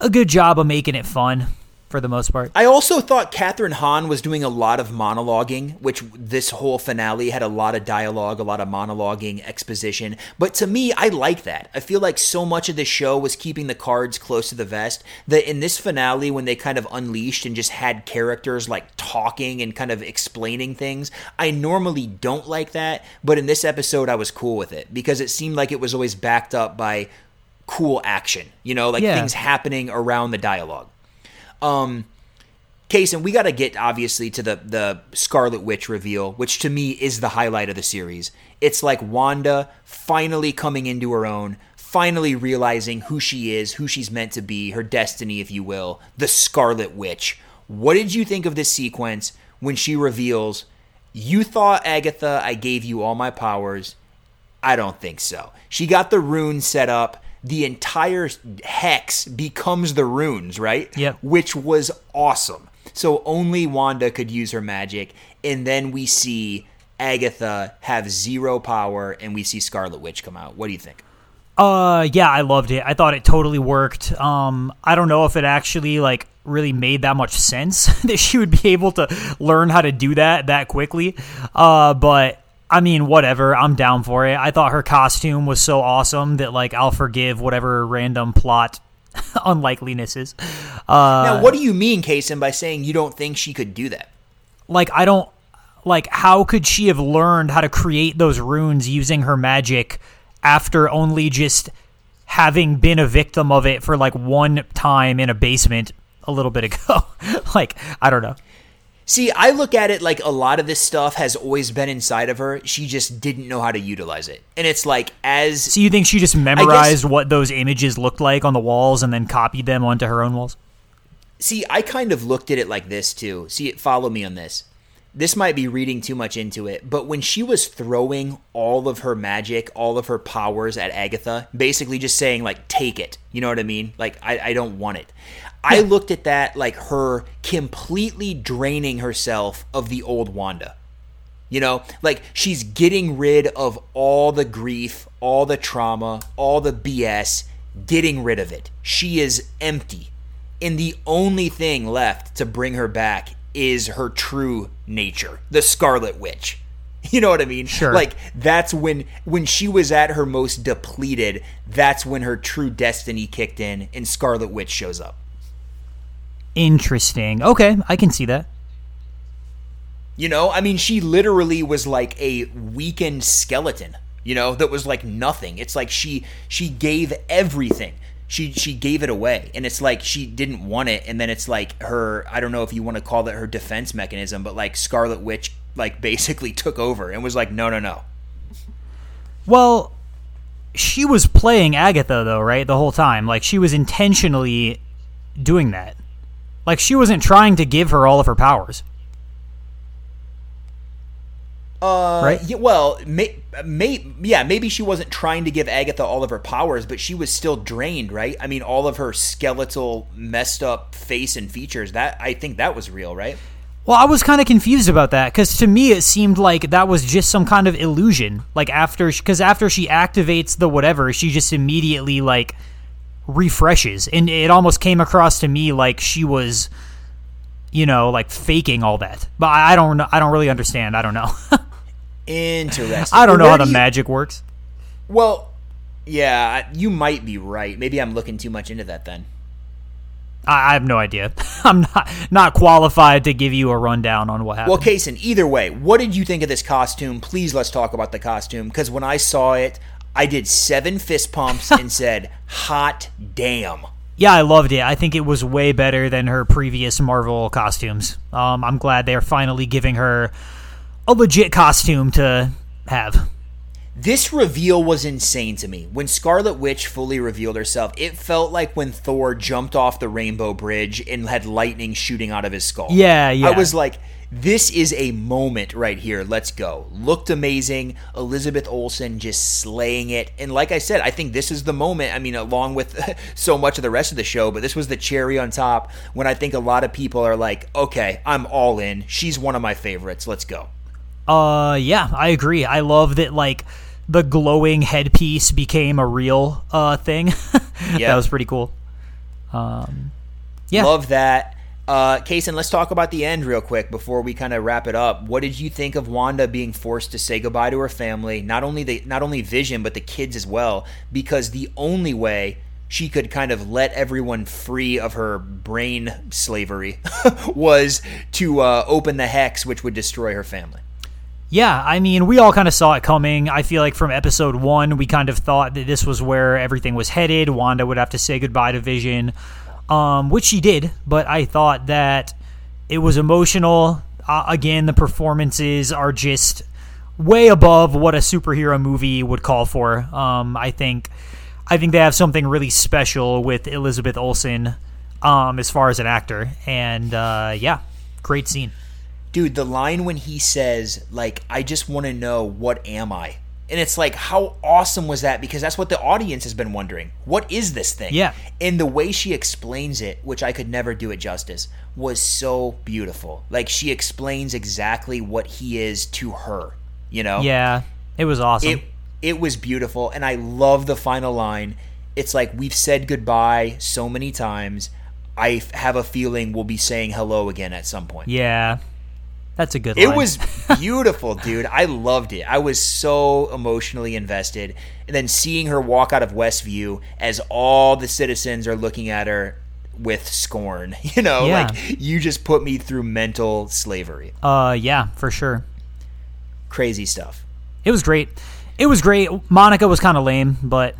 a good job of making it fun for the most part. I also thought Kathryn Hahn was doing a lot of monologuing, which this whole finale had a lot of dialogue, a lot of monologuing, exposition. But to me, I like that. I feel like so much of the show was keeping the cards close to the vest that in this finale, when they kind of unleashed and just had characters like talking and kind of explaining things, I normally don't like that. But in this episode, I was cool with it because it seemed like it was always backed up by cool action, you know, like Yeah. things happening around the dialogue. Um, and we got to get obviously to the the Scarlet Witch reveal, which to me is the highlight of the series. It's like Wanda finally coming into her own, finally realizing who she is, who she's meant to be, her destiny, if you will, the Scarlet Witch. What did you think of this sequence when she reveals, "You thought Agatha, I gave you all my powers. I don't think so. She got the rune set up. The entire hex becomes the runes, right? Yep. Which was awesome. So only Wanda could use her magic. And then we see Agatha have zero power and we see Scarlet Witch come out. What do you think? Uh, yeah, I loved it. I thought it totally worked. Um, I don't know if it actually like really made that much sense that she would be able to learn how to do that that quickly. Uh, but I mean, whatever. I'm down for it. I thought her costume was so awesome that like I'll forgive whatever random plot unlikelinesses. Uh, now, what do you mean, Kaysen, by saying you don't think she could do that? like I don't like how could she have learned how to create those runes using her magic after only just having been a victim of it for like one time in a basement a little bit ago like I don't know See, I look at it like a lot of this stuff has always been inside of her. She just didn't know how to utilize it. And it's like, as so you think she just memorized what those images looked like on the walls and then copied them onto her own walls See, I kind of looked at it like this too. See, follow me on this. This might be reading too much into it, but when she was throwing all of her magic, all of her powers at Agatha, basically just saying, like, take it. You know what I mean? Like, I, I don't want it. I looked at that like her completely draining herself of the old Wanda. You know, like she's getting rid of all the grief, all the trauma, all the BS, getting rid of it. She is empty. And the only thing left to bring her back is her true nature, the Scarlet Witch. You know what I mean? Sure. Like that's when when she was at her most depleted, that's when her true destiny kicked in and Scarlet Witch shows up. Interesting okay I can see that You know, I mean, she literally was like a weakened skeleton. You know, that was like nothing. It's like she she gave everything. She she gave it away, and it's like she didn't want it. And then it's like her. I don't know if you want to call that her defense mechanism, but like Scarlet Witch like basically took over and was like, no, no, no. Well, she was playing Agatha though, right? The whole time. Like she was intentionally doing that. Like she wasn't trying to give her all of her powers. Uh, Right? Yeah, well, may, may, yeah, maybe she wasn't trying to give Agatha all of her powers, but she was still drained, right? I mean, all of her skeletal, messed up face and features. That I think that was real, right? Well, I was kind of confused about that because to me it seemed like that was just some kind of illusion. Like after, because after she activates the whatever, she just immediately like refreshes, and it almost came across to me like she was, you know, like faking all that. But I don't. I don't really understand. I don't know. Interesting. I don't know Where how do the you- magic works. Well, yeah, you might be right. Maybe I'm looking too much into that then. I, I have no idea. I'm not not qualified to give you a rundown on what happened. Well, Kaysen, either way, what did you think of this costume? Please let's talk about the costume because when I saw it, I did seven fist pumps and said, "Hot damn!" yeah, I loved it. I think it was way better than her previous Marvel costumes. Um, I'm glad they're finally giving her a legit costume to have. This reveal was insane to me. When Scarlet Witch fully revealed herself, it felt like when Thor jumped off the Rainbow Bridge and had lightning shooting out of his skull. Yeah, yeah. I was like, this is a moment right here. Let's go. Looked amazing. Elizabeth Olsen just slaying it. And like I said, I think this is the moment. I mean, along with so much of the rest of the show, but this was the cherry on top when I think a lot of people are like, okay, I'm all in. She's one of my favorites. Let's go. Uh, yeah, I agree. I love that like the glowing headpiece became a real uh thing. Yeah. that was pretty cool. Um, yeah, Love that. Uh, Kaysen, let's talk about the end real quick before we kind of wrap it up. What did you think of Wanda being forced to say goodbye to her family? Not only the not only Vision, but the kids as well, because the only way she could kind of let everyone free of her brain slavery was to uh, open the hex, which would destroy her family. Yeah, I mean, we all kind of saw it coming. I feel like from episode one, we kind of thought that this was where everything was headed. Wanda would have to say goodbye to Vision, um, which she did, but I thought that it was emotional. Uh, again, the performances are just way above what a superhero movie would call for. Um, I think, I think they have something really special with Elizabeth Olsen, um, as far as an actor, and uh, yeah, great scene. dude the line when he says like i just want to know what am i and it's like how awesome was that? Because that's what the audience has been wondering. What is this thing? Yeah. and the way she explains it which i could never do it justice was so beautiful. Like she explains exactly what he is to her you know? Yeah, it was awesome. it it was beautiful. And i love the final line. It's like we've said goodbye so many times. I f- have a feeling we'll be saying hello again at some point. Yeah, that's a good. it was beautiful, dude. I loved it. I was so emotionally invested. And then seeing her walk out of Westview as all the citizens are looking at her with scorn, you know, Yeah. like you just put me through mental slavery. Uh, yeah, for sure. Crazy stuff. It was great. It was great. Monica was kind of lame, but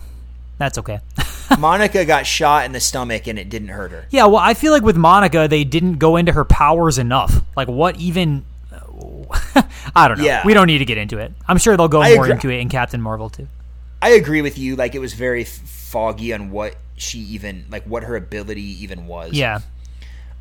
that's okay. Monica got shot in the stomach and it didn't hurt her. yeah, well, I feel like with Monica, they didn't go into her powers enough. Like, what even? I don't know. Yeah. We don't need to get into it. I'm sure they'll go I more agree. into it in Captain Marvel too. I agree with you. Like it was very f- foggy on what she even, like what her ability even was. Yeah.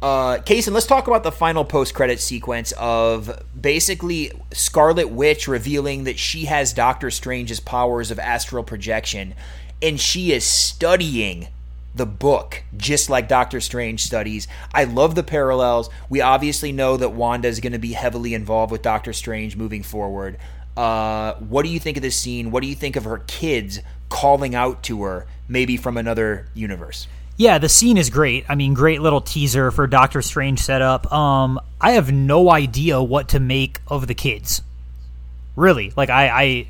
Uh, Kaysen, let's talk about the final post-credit sequence of basically Scarlet Witch revealing that she has Doctor Strange's powers of astral projection, and she is studying the book just like Doctor Strange studies. I love the parallels. We obviously know that Wanda is going to be heavily involved with Doctor Strange moving forward. Uh, what do you think of this scene? What do you think of her kids calling out to her, maybe from another universe? Yeah, the scene is great. I mean, great little teaser for Doctor Strange setup. Um, I have no idea what to make of the kids. Really, like I, I,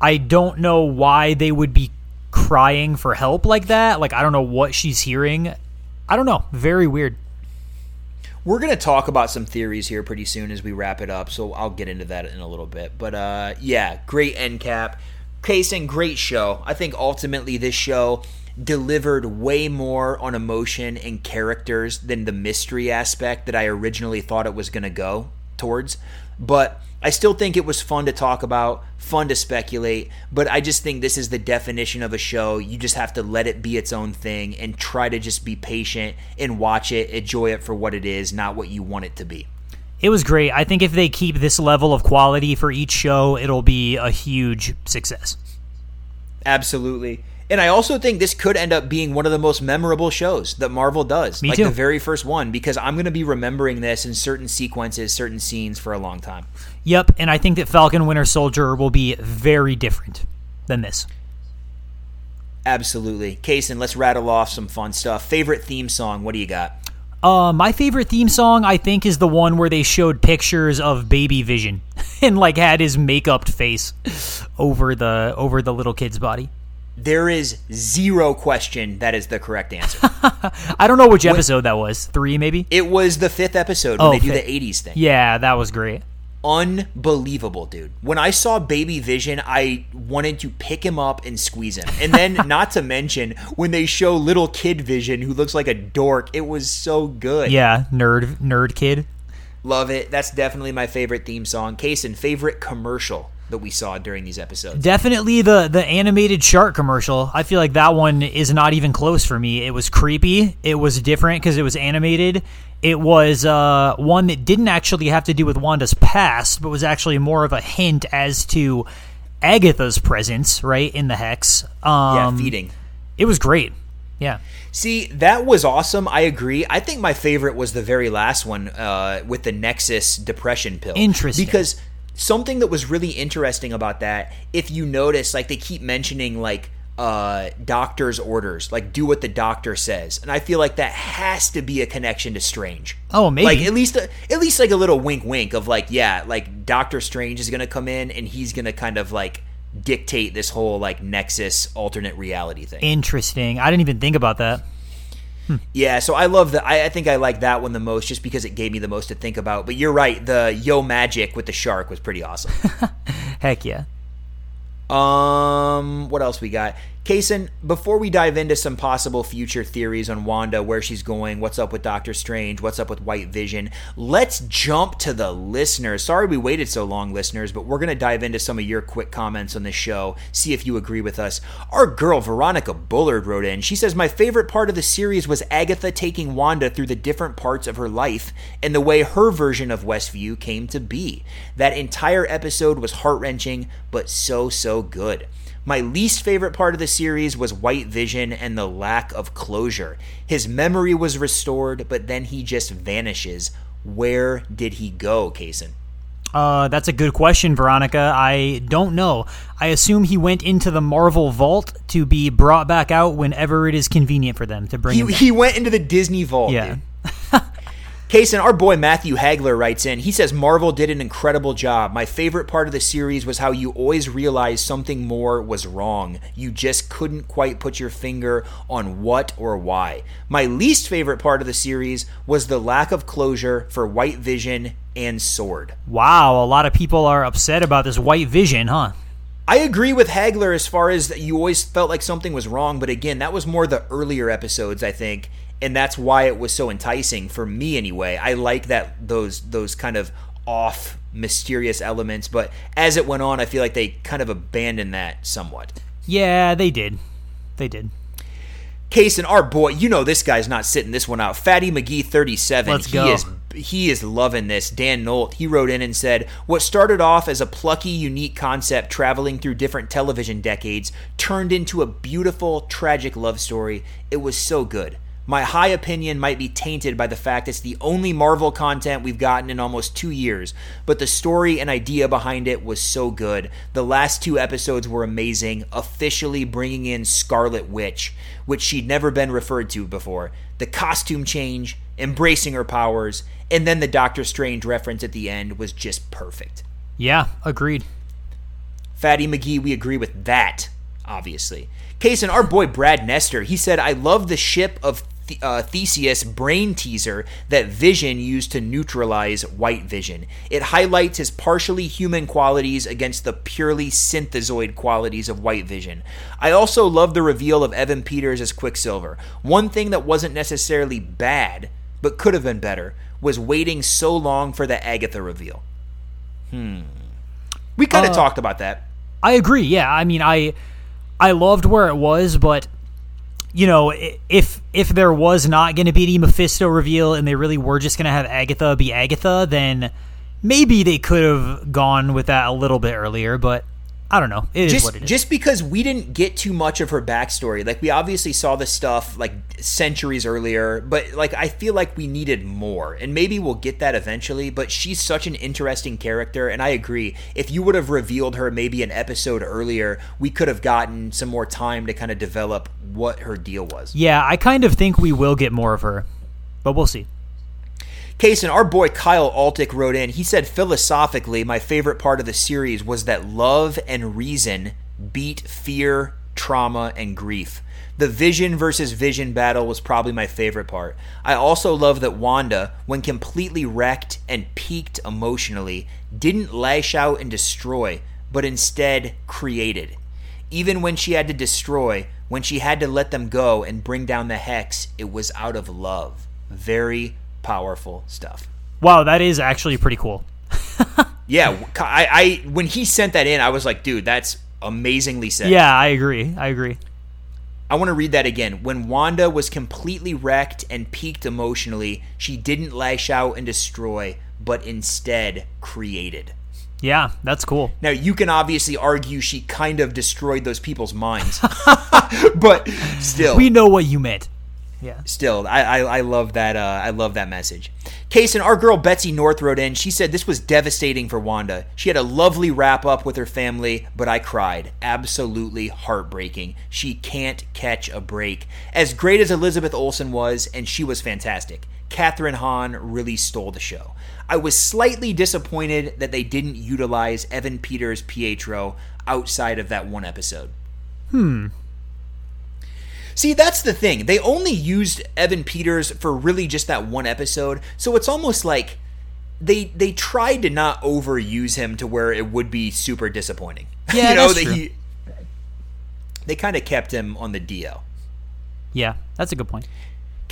I don't know why they would be crying for help like that. Like I don't know what she's hearing. I don't know. Very weird. We're going to talk about some theories here pretty soon as we wrap it up, so I'll get into that in a little bit. But uh, yeah, great end cap. Kaysen, great show. I think ultimately this show delivered way more on emotion and characters than the mystery aspect that I originally thought it was going to go towards. But I still think it was fun to talk about, fun to speculate, but I just think this is the definition of a show. You just have to let it be its own thing and try to just be patient and watch it, enjoy it for what it is, not what you want it to be. It was great. I think if they keep this level of quality for each show, it'll be a huge success. Absolutely. And I also think this could end up being one of the most memorable shows that Marvel does. Me like too. the very first one, because I'm going to be remembering this in certain sequences, certain scenes for a long time. Yep, and I think that Falcon Winter Soldier will be very different than this. Absolutely. Kaysen, let's rattle off some fun stuff. Favorite theme song? What do you got? Uh, my favorite theme song, I think, is the one where they showed pictures of Baby Vision and like had his makeup face over the over the little kid's body. There is zero question that is the correct answer. I don't know which episode that was. Three, maybe. it was the fifth episode when Oh, they do fifth. the 80s thing. Yeah, that was great. Unbelievable, dude. When I saw Baby Vision, I wanted to pick him up and squeeze him. And then, not to mention, when they show little kid Vision, who looks like a dork, it was so good. Yeah, nerd nerd kid. Love it. That's definitely my favorite theme song. Kaysen, favorite commercial that we saw during these episodes. Definitely the the animated shark commercial. I feel like that one is not even close for me. It was creepy. It was different because it was animated. It was uh, one that didn't actually have to do with Wanda's past, but was actually more of a hint as to Agatha's presence, right in the hex. yeah, Um, feeding. It was great. Yeah. See, that was awesome. I agree. I think my favorite was the very last one uh, with the Nexus depression pill. Interesting. Because something that was really interesting about that, if you notice, like they keep mentioning like uh, doctor's orders, like do what the doctor says, and I feel like that has to be a connection to Strange. Oh, maybe. Like at least, at least like a little wink, wink of like, yeah, like Doctor Strange is gonna come in and he's gonna kind of like dictate this whole like Nexus alternate reality thing. Interesting. I didn't even think about that. Yeah, so I love that. I, I think I like that one the most, just because it gave me the most to think about. But you're right. The Yo Magic with the shark was pretty awesome. Heck yeah. Um, what else we got? Kaysen, before we dive into some possible future theories on Wanda, where she's going, what's up with Doctor Strange, what's up with White Vision, let's jump to the listeners. Sorry we waited so long, listeners, but we're going to dive into some of your quick comments on this show, see if you agree with us. Our girl, Veronica Bullard, wrote in. She says, My favorite part of the series was Agatha taking Wanda through the different parts of her life and the way her version of Westview came to be. That entire episode was heart wrenching, but so, so good. My least favorite part of the series was White Vision and the lack of closure. His memory was restored, but then he just vanishes. Where did he go, Kaysen? Uh, that's a good question, Veronica. I don't know. I assume he went into the Marvel vault to be brought back out whenever it is convenient for them to bring He, him. back. he went into the Disney vault. Yeah. Kaysen, our boy Matthew Hagler writes in. He says Marvel did an incredible job. My favorite part of the series was how you always realized something more was wrong. You just couldn't quite put your finger on what or why. My least favorite part of the series was the lack of closure for White Vision and Sword. Wow, a lot of people are upset about this White Vision, huh? I agree with Hagler as far as that you always felt like something was wrong, but again, that was more the earlier episodes, I think, and that's why it was so enticing for me anyway. I like that those those kind of off mysterious elements, but as it went on, I feel like they kind of abandoned that somewhat. Yeah, they did. They did. Kaysen our boy, you know this guy's not sitting this one out. Fatty McGee, thirty-seven. Let's he go. is he is loving this. Dan Nolt, he wrote in and said, "What started off as a plucky, unique concept traveling through different television decades turned into a beautiful, tragic love story. It was so good." My high opinion might be tainted by the fact it's the only Marvel content we've gotten in almost two years, but the story and idea behind it was so good. The last two episodes were amazing, officially bringing in Scarlet Witch, which she'd never been referred to before. The costume change, embracing her powers, and then the Doctor Strange reference at the end was just perfect. Yeah, agreed. Fatty McGee, we agree with that, obviously. Kaysen our boy Brad Nestor, he said, I love the ship of Th- uh, Theseus brain teaser that Vision used to neutralize White Vision. It highlights his partially human qualities against the purely synthezoid qualities of White Vision. I also love the reveal of Evan Peters as Quicksilver. One thing that wasn't necessarily bad, but could have been better, was waiting so long for the Agatha reveal. Hmm. We kind of Uh, talked about that. I agree. Yeah, I mean, I I loved where it was, but you know, if if there was not going to be any Mephisto reveal and they really were just going to have Agatha be Agatha, then maybe they could have gone with that a little bit earlier. But I don't know. It is just what it is. just because we didn't get too much of her backstory like we obviously saw this stuff like centuries earlier but like i feel like we needed more and maybe we'll get that eventually but she's such an interesting character and i agree if you would have revealed her maybe an episode earlier we could have gotten some more time to kind of develop what her deal was yeah, I kind of think we will get more of her, but we'll see. Kaysen our boy Kyle Altick wrote in. He said, philosophically, my favorite part of the series was that love and reason beat fear, trauma, and grief. The vision versus vision battle was probably my favorite part. I also love that Wanda, when completely wrecked and peaked emotionally, didn't lash out and destroy, but instead created. Even when she had to destroy, when she had to let them go and bring down the hex, it was out of love. Very powerful stuff. Wow, that is actually pretty cool. Yeah, I, I when he sent that in, I was like, dude, that's amazingly said. Yeah, I agree. I agree. I want to read that again. When Wanda was completely wrecked and peaked emotionally, she didn't lash out and destroy, but instead created. Yeah, that's cool. Now, you can obviously argue she kind of destroyed those people's minds, but still. We know what you meant. Yeah. Still, I, I, I love that. Uh, I love that message. Kaysen our girl Betsy North wrote in. She said this was devastating for Wanda. She had a lovely wrap up with her family, but I cried. Absolutely heartbreaking. She can't catch a break. As great as Elizabeth Olsen was, and she was fantastic, Kathryn Hahn really stole the show. I was slightly disappointed that they didn't utilize Evan Peters Pietro outside of that one episode. Hmm. See, that's the thing. They only used Evan Peters for really just that one episode, so it's almost like they they tried to not overuse him to where it would be super disappointing. Yeah, you know that's that true. he they kind of kept him on the DL. Yeah, that's a good point.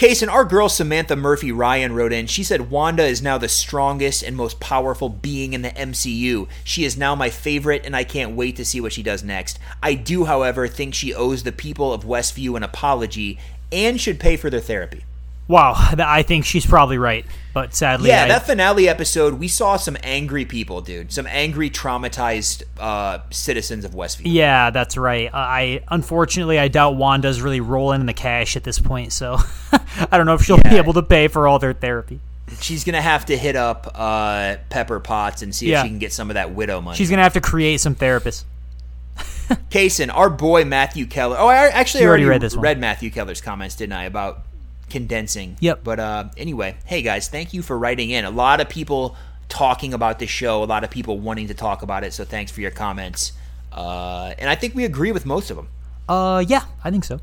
Kaysen our girl Samantha Murphy Ryan wrote in. She said Wanda is now the strongest and most powerful being in the MCU. She is now my favorite, and I can't wait to see what she does next. I do, however, think she owes the people of Westview an apology and should pay for their therapy. Wow, I think she's probably right, but sadly, Yeah, I, that finale episode, we saw some angry people, dude. Some angry, traumatized uh, citizens of Westview. yeah, that's right. Uh, I unfortunately I doubt Wanda's really rolling in the cash at this point, so I don't know if she'll be able to pay for all their therapy. She's gonna have to hit up uh, Pepper Potts and see Yeah. if she can get some of that widow money. She's gonna have to create some therapists. Kaysen, our boy Matthew Keller. Oh, I actually already already read this one. read Matthew Keller's comments, didn't I, about condensing? Yep. But uh, anyway, hey guys, thank you for writing in. A lot of people talking about this show. A lot of people wanting to talk about it. So thanks for your comments. Uh, and I think we agree with most of them. Uh, yeah, I think so.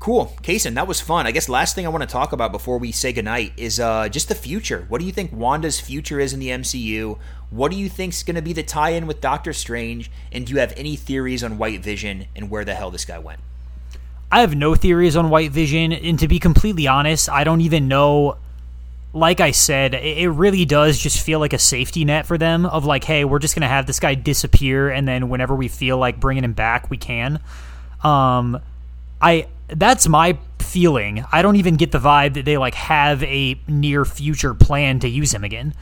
Cool, Kaysen, that was fun. I guess last thing I want to talk about before we say goodnight is uh, just the future. What do you think Wanda's future is in the MCU? What do you think's going to be the tie-in with Doctor Strange? And do you have any theories on White Vision and where the hell this guy went? I have no theories on White Vision, and to be completely honest, I don't even know. Like I said, it really does just feel like a safety net for them of like, hey, we're just gonna have this guy disappear, and then whenever we feel like bringing him back, we can. Um, I that's my feeling. I don't even get the vibe that they like have a near future plan to use him again.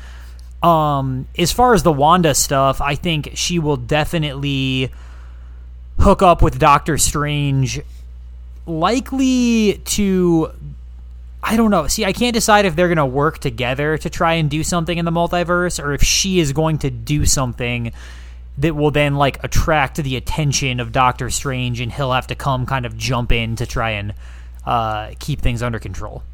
Um, as far as the Wanda stuff, I think she will definitely hook up with Doctor Strange likely to I don't know. See, I can't decide if they're going to work together to try and do something in the multiverse or if she is going to do something that will then like attract the attention of Doctor Strange and he'll have to come kind of jump in to try and uh, keep things under control.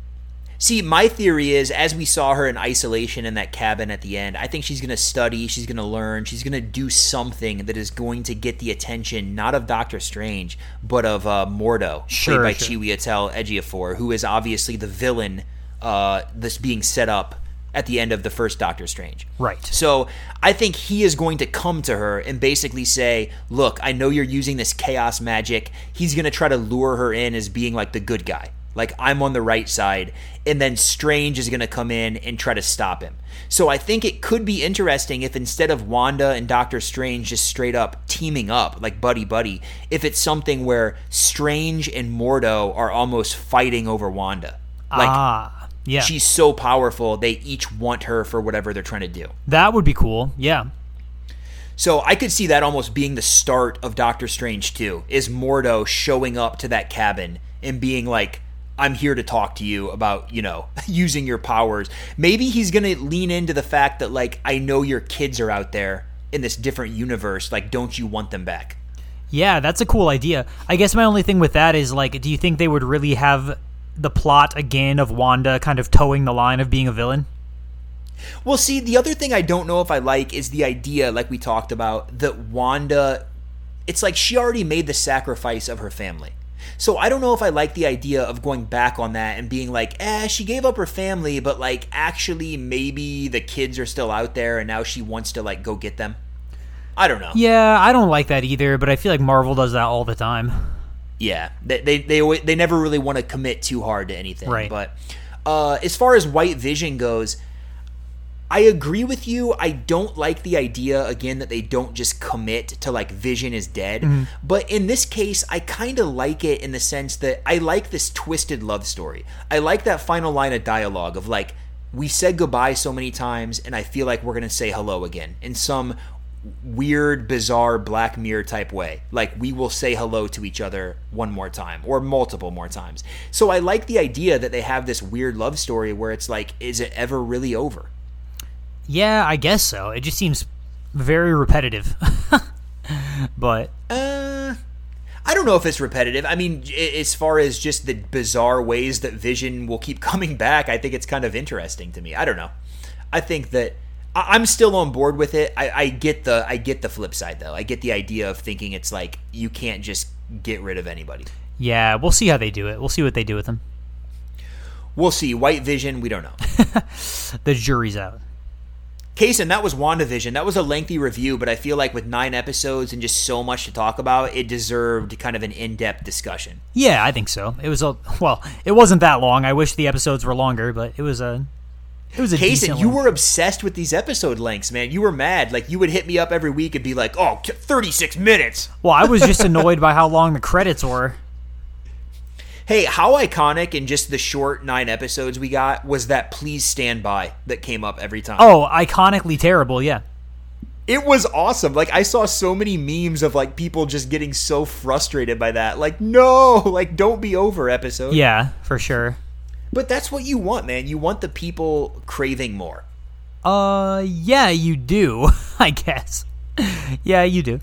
See, my theory is as we saw her in isolation in that cabin at the end, I think she's going to study, she's going to learn, she's going to do something that is going to get the attention not of Doctor Strange, but of uh, Mordo, Sure, played by sure. Chiwetel Ejiofor, who is obviously the villain uh, that's being set up at the end of the first Doctor Strange. Right. So I think he is going to come to her and basically say, Look, I know you're using this chaos magic. He's going to try to lure her in as being like the good guy. Like, I'm on the right side. And then Strange is going to come in and try to stop him. So I think it could be interesting if instead of Wanda and Doctor Strange just straight up teaming up, like buddy buddy, if it's something where Strange and Mordo are almost fighting over Wanda. Like, ah, yeah. she's so powerful, they each want her for whatever they're trying to do. that would be cool. Yeah. So I could see that almost being the start of Doctor Strange 2 is Mordo showing up to that cabin and being like I'm here to talk to you about, you know, using your powers. Maybe he's going to lean into the fact that like I know your kids are out there in this different universe, like don't you want them back? Yeah, that's a cool idea. I guess my only thing with that is like, do you think they would really have the plot again of Wanda kind of toeing the line of being a villain? Well, see, the other thing I don't know if I like is the idea, like we talked about, that Wanda, it's like she already made the sacrifice of her family. So I don't know if I like the idea of going back on that and being like, eh, she gave up her family, but like actually maybe the kids are still out there and now she wants to like go get them. I don't know. Yeah, I don't like that either, but I feel like Marvel does that all the time. Yeah, they they they, they never really want to commit too hard to anything. Right. But uh, as far as White Vision goes, I agree with you. I don't like the idea again that they don't just commit to like Vision is dead. Mm-hmm. But in this case, I kind of like it in the sense that I like this twisted love story. I like that final line of dialogue of like we said goodbye so many times and I feel like we're going to say hello again in some weird, bizarre Black Mirror type way. Like we will say hello to each other one more time or multiple more times. So I like the idea that they have this weird love story where it's like, is it ever really over? Yeah, I guess so. It just seems very repetitive. but uh I don't know if it's repetitive. I mean, as far as just the bizarre ways that Vision will keep coming back, I think it's kind of interesting to me. I don't know. I think that I'm still on board with it. I, I get the I get the flip side though. I get the idea of thinking it's like you can't just get rid of anybody. Yeah, we'll see how they do it. We'll see what they do with them. We'll see. White Vision, we don't know. the jury's out. Kaysen, that was WandaVision. That was a lengthy review, but I feel like with nine episodes and just so much to talk about, it deserved kind of an in-depth discussion. Yeah, I think so. It was a well, it wasn't that long. I wish the episodes were longer, but it was a it was a you were obsessed with these episode lengths, man. You were mad. Like you would hit me up every week and be like, "Oh, 36 minutes." Well, I was just annoyed by how long the credits were. Hey, how iconic in just the short nine episodes we got was that "Please Stand By" that came up every time. Oh, iconically terrible, yeah. It was awesome. Like I saw so many memes of like people just getting so frustrated by that. Like, no, like don't be over episode. Yeah, for sure. But that's what you want, man. You want the people craving more. Uh, yeah, you do, I guess. yeah, you do.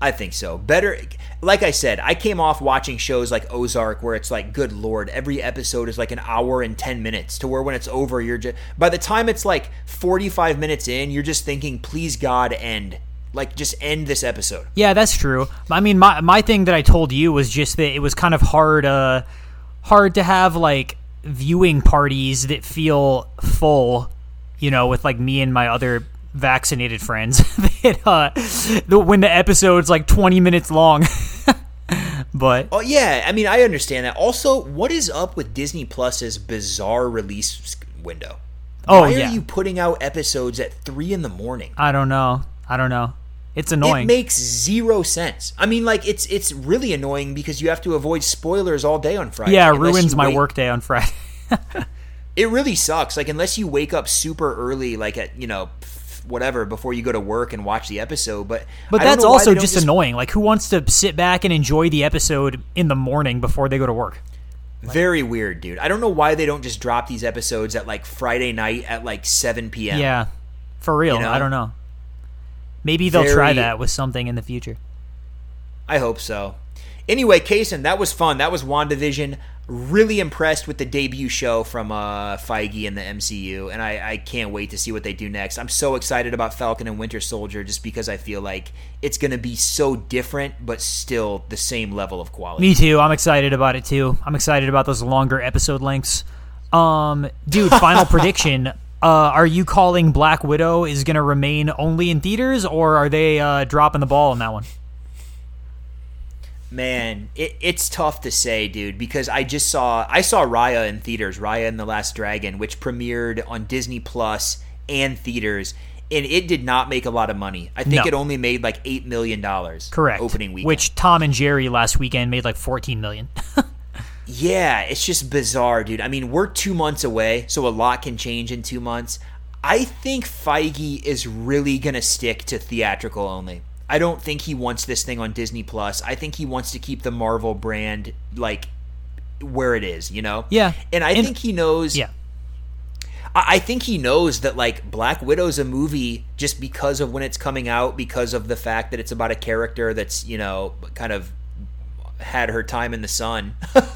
I think so. Better, like I said, I came off watching shows like Ozark where it's like, good lord, every episode is like an hour and 10 minutes to where when it's over, you're just, by the time it's like 45 minutes in, you're just thinking, please God, end. Like, just end this episode. Yeah, that's true. I mean, my, my thing that I told you was just that it was kind of hard, uh, hard to have like viewing parties that feel full, you know, with like me and my other vaccinated friends. that, uh, the, when the episode's like 20 minutes long. but oh yeah, I mean I understand that. Also, what is up with Disney Plus's bizarre release window? Oh, Why yeah. are you putting out episodes at three in the morning? I don't know. I don't know. It's annoying. It makes zero sense. I mean, like it's it's really annoying because you have to avoid spoilers all day on Friday. yeah, it ruins my wait- workday on Friday. It really sucks. Like unless you wake up super early, like at you know whatever before you go to work and watch the episode. But But I that's also don't just, annoying. Like, who wants to sit back and enjoy the episode in the morning before they go to work? Very weird, dude. I don't know why they don't just drop these episodes at like Friday night at like seven p.m. Yeah, for real. You know? I don't know. Maybe they'll try that with something in the future. I hope so. Anyway, Kaysen, that was fun. That was WandaVision. Really impressed with the debut show from uh, Feige and the MCU, and I, I can't wait to see what they do next. I'm so excited about Falcon and Winter Soldier just because I feel like it's going to be so different, but still the same level of quality. Me too. I'm excited about it too. I'm excited about those longer episode lengths. Um, dude, final prediction. Uh, are you calling Black Widow is going to remain only in theaters, or are they uh, dropping the ball on that one? Man, it, it's tough to say, dude, because I just saw I saw Raya in theaters, Raya and the Last Dragon, which premiered on Disney Plus and theaters, and it did not make a lot of money. I think No. it only made like eight million dollars. Correct. Opening weekend. Which Tom and Jerry last weekend made like 14 million. Yeah, it's just bizarre, dude. I mean, we're two months away, so a lot can change in two months. I think Feige is really gonna stick to theatrical only. I don't think he wants this thing on Disney Plus. I think he wants to keep the Marvel brand like where it is, you know? Yeah. And I And- think he knows yeah. I I think he knows that like Black Widow's a movie just because of when it's coming out, because of the fact that it's about a character that's you know kind of had her time in the sun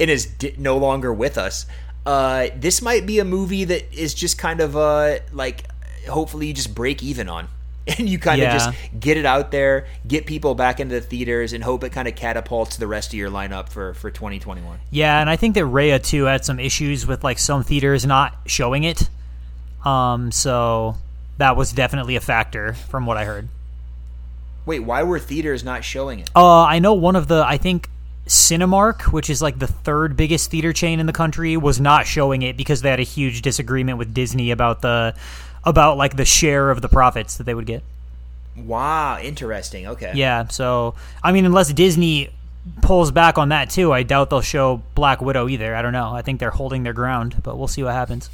and is di- no longer with us. Uh, this might be a movie that is just kind of uh like hopefully you just break even on. And you kind Yeah. of just get it out there, get people back into the theaters, and hope it kind of catapults the rest of your lineup for for 2021. Yeah, and I think that Raya too had some issues with like some theaters not showing it. Um, so that was definitely a factor from what I heard. Wait, why were theaters not showing it? Uh, I know one of the I think Cinemark, which is like the third biggest theater chain in the country, was not showing it because they had a huge disagreement with Disney about the about like the share of the profits that they would get. Wow, interesting. Okay. Yeah, so I mean, unless Disney pulls back on that too, I doubt they'll show Black Widow either. I don't know. I think they're holding their ground, but we'll see what happens.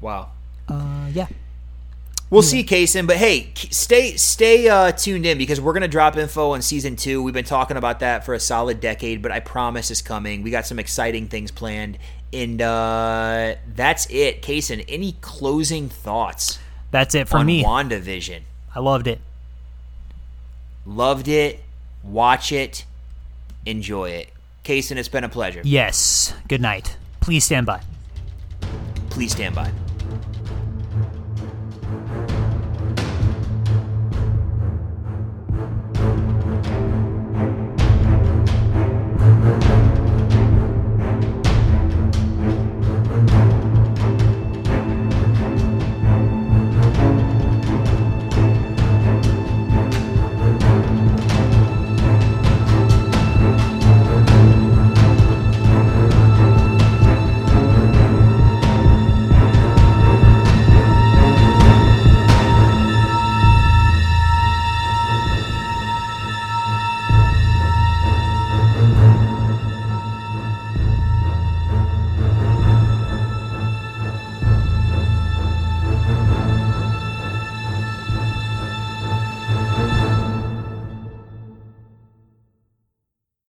Wow. Uh, yeah. We'll see, Kaysen. But hey, stay stay uh, tuned in because we're gonna drop info on season two. We've been talking about that for a solid decade, but I promise it's coming. We got some exciting things planned, and uh, that's it. Kaysen, any closing thoughts? That's it for on me. WandaVision. I loved it. Loved it. Watch it. Enjoy it. Kaysen, it's been a pleasure. Yes. Good night. Please stand by. Please stand by.